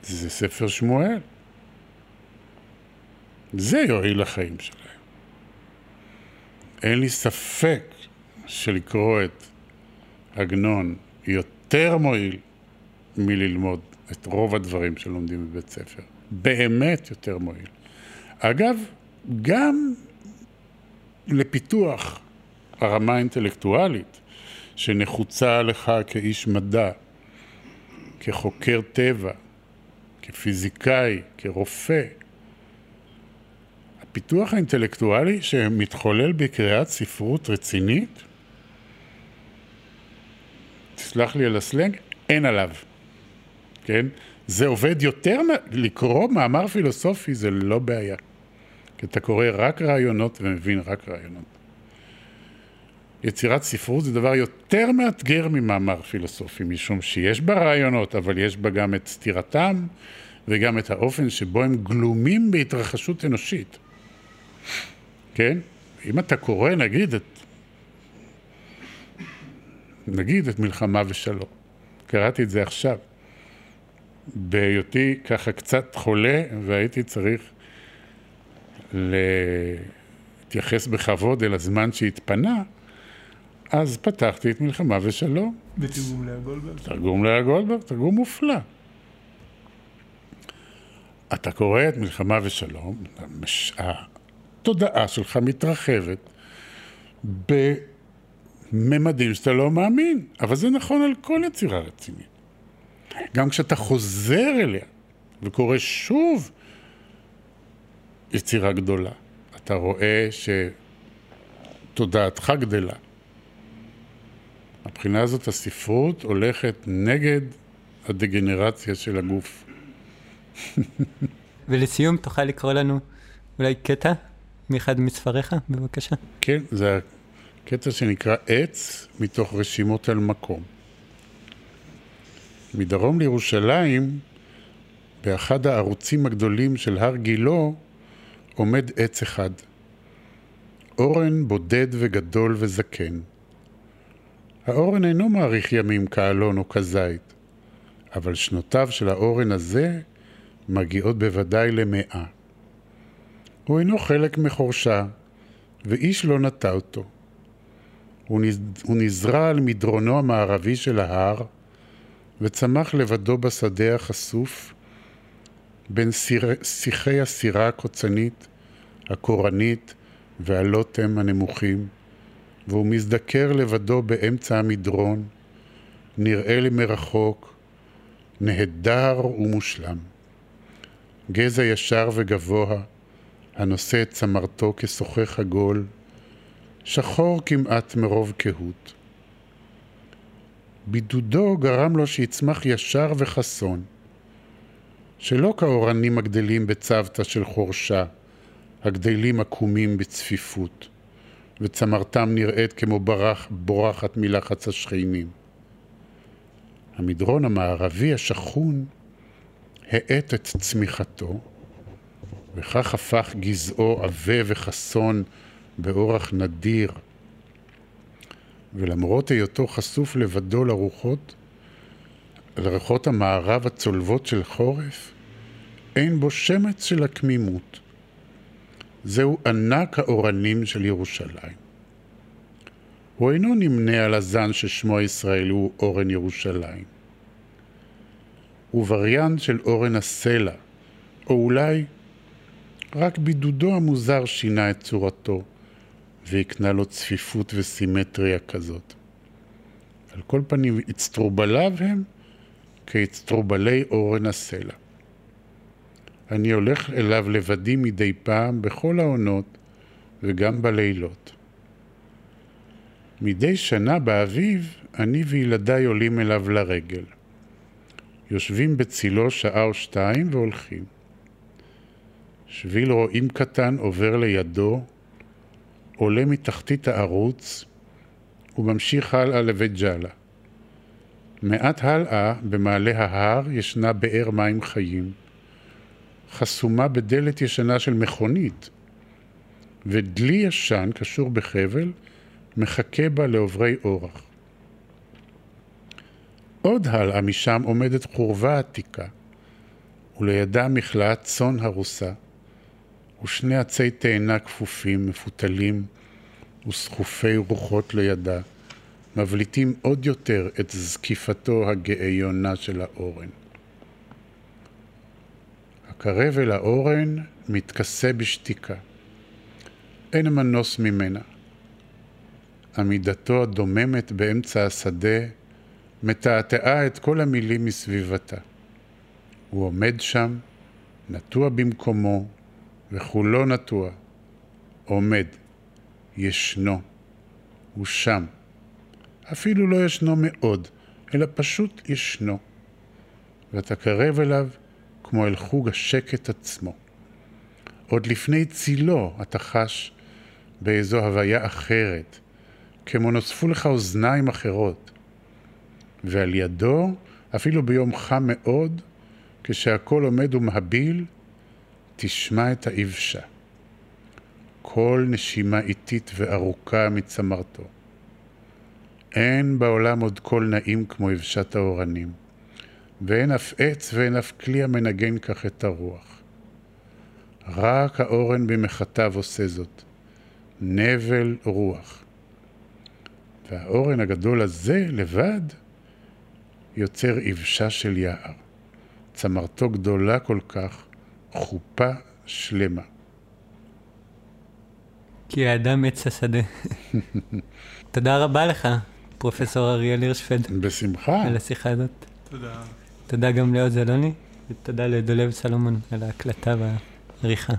זה ספר שמואל. זה יועיל לחיים שלהם. אין לי ספק שלקרוא את עגנון יותר מועיל מללמוד את רוב הדברים שלומדים בבית ספר. באמת יותר מועיל. אגב, גם לפיתוח הרמה האינטלקטואלית שנחוצה לך כאיש מדע, כחוקר טבע, כפיזיקאי, כרופא. הפיתוח האינטלקטואלי שמתחולל בקריאת ספרות רצינית, תסלח לי על הסלנג, אין עליו, כן? זה עובד יותר, לקרוא מאמר פילוסופי זה לא בעיה. כי אתה קורא רק רעיונות ומבין רק רעיונות. יצירת ספרות זה דבר יותר מאתגר ממאמר פילוסופי, משום שיש בה רעיונות, אבל יש בה גם את סתירתם וגם את האופן שבו הם גלומים בהתרחשות אנושית. כן? אם אתה קורא, נגיד, את... נגיד את מלחמה ושלום. קראתי את זה עכשיו. בהיותי ככה קצת חולה, והייתי צריך להתייחס בכבוד אל הזמן שהתפנה, אז פתחתי את מלחמה ושלום. בתרגום לאה גולדברג. תרגום לאה גולדברג, תרגום מופלא. אתה קורא את מלחמה ושלום, התודעה שלך מתרחבת בממדים שאתה לא מאמין, אבל זה נכון על כל יצירה רצינית. גם כשאתה חוזר אליה וקורא שוב יצירה גדולה, אתה רואה שתודעתך גדלה. מבחינה הזאת הספרות הולכת נגד הדגנרציה של הגוף. ולסיום, תוכל לקרוא לנו אולי קטע מאחד מספריך, בבקשה? כן, זה הקטע שנקרא עץ מתוך רשימות על מקום. מדרום לירושלים, באחד הערוצים הגדולים של הר גילה, עומד עץ אחד. אורן בודד וגדול וזקן. האורן אינו מאריך ימים כאלון או כזית, אבל שנותיו של האורן הזה מגיעות בוודאי למאה. הוא אינו חלק מחורשה, ואיש לא נטע אותו. הוא, נז... הוא נזרע על מדרונו המערבי של ההר, וצמח לבדו בשדה החשוף, בין שיחי הסירה הקוצנית, הקורנית והלוטם הנמוכים, והוא מזדקר לבדו באמצע המדרון, נראה לי מרחוק, נהדר ומושלם. גזע ישר וגבוה, הנושא את צמרתו כשוחך עגול, שחור כמעט מרוב קהות. בידודו גרם לו שיצמח ישר וחסון, שלא כאורנים הגדלים בצוותא של חורשה, הגדלים עקומים בצפיפות, וצמרתם נראית כמו ברח, בורחת מלחץ השכנים. המדרון המערבי השכון האט את צמיחתו, וכך הפך גזעו עבה וחסון באורח נדיר. ולמרות היותו חשוף לבדו לרוחות, לרוחות המערב הצולבות של חורף, אין בו שמץ של הקמימות. זהו ענק האורנים של ירושלים. הוא אינו נמנה על הזן ששמו הישראלי הוא אורן ירושלים. הוא וריאנט של אורן הסלע, או אולי רק בידודו המוזר שינה את צורתו והקנה לו צפיפות וסימטריה כזאת. על כל פנים, אצטרובליו הם כאצטרובלי אורן הסלע. אני הולך אליו לבדי מדי פעם בכל העונות וגם בלילות. מדי שנה באביב אני וילדיי עולים אליו לרגל. יושבים בצילו שעה או שתיים והולכים. שביל רועים קטן עובר לידו, עולה מתחתית הערוץ וממשיך הלאה לבית ג'אלה. מעט הלאה, במעלה ההר, ישנה באר מים חיים, חסומה בדלת ישנה של מכונית, ודלי ישן, קשור בחבל, מחכה בה לעוברי אורח. עוד הלאה משם עומדת חורבה עתיקה, ולידה מכלאת צאן הרוסה, ושני עצי תאנה כפופים, מפותלים וסחופי רוחות לידה, מבליטים עוד יותר את זקיפתו הגאיונה של האורן. הקרב אל האורן מתכסה בשתיקה. אין מנוס ממנה. עמידתו הדוממת באמצע השדה מתעתעה את כל המילים מסביבתה. הוא עומד שם, נטוע במקומו, וכולו נטוע. עומד, ישנו, הוא שם. אפילו לא ישנו מאוד, אלא פשוט ישנו. ואתה קרב אליו כמו אל חוג השקט עצמו. עוד לפני צילו אתה חש באיזו הוויה אחרת, כמו נוספו לך אוזניים אחרות. ועל ידו, אפילו ביום חם מאוד, כשהכול עומד ומהביל, תשמע את האבשה. כל נשימה איטית וארוכה מצמרתו. אין בעולם עוד קול נעים כמו אבשת האורנים, ואין אף עץ ואין אף כלי המנגן כך את הרוח. רק האורן במחטיו עושה זאת, נבל רוח. והאורן הגדול הזה לבד יוצר יבשה של יער. צמרתו גדולה כל כך, חופה שלמה. כי האדם עץ השדה. תודה רבה לך, פרופסור אריאל הירשפד, בשמחה. על השיחה הזאת. תודה. תודה גם לעוז אלוני, ותודה לדולב סלומון על ההקלטה והעריכה.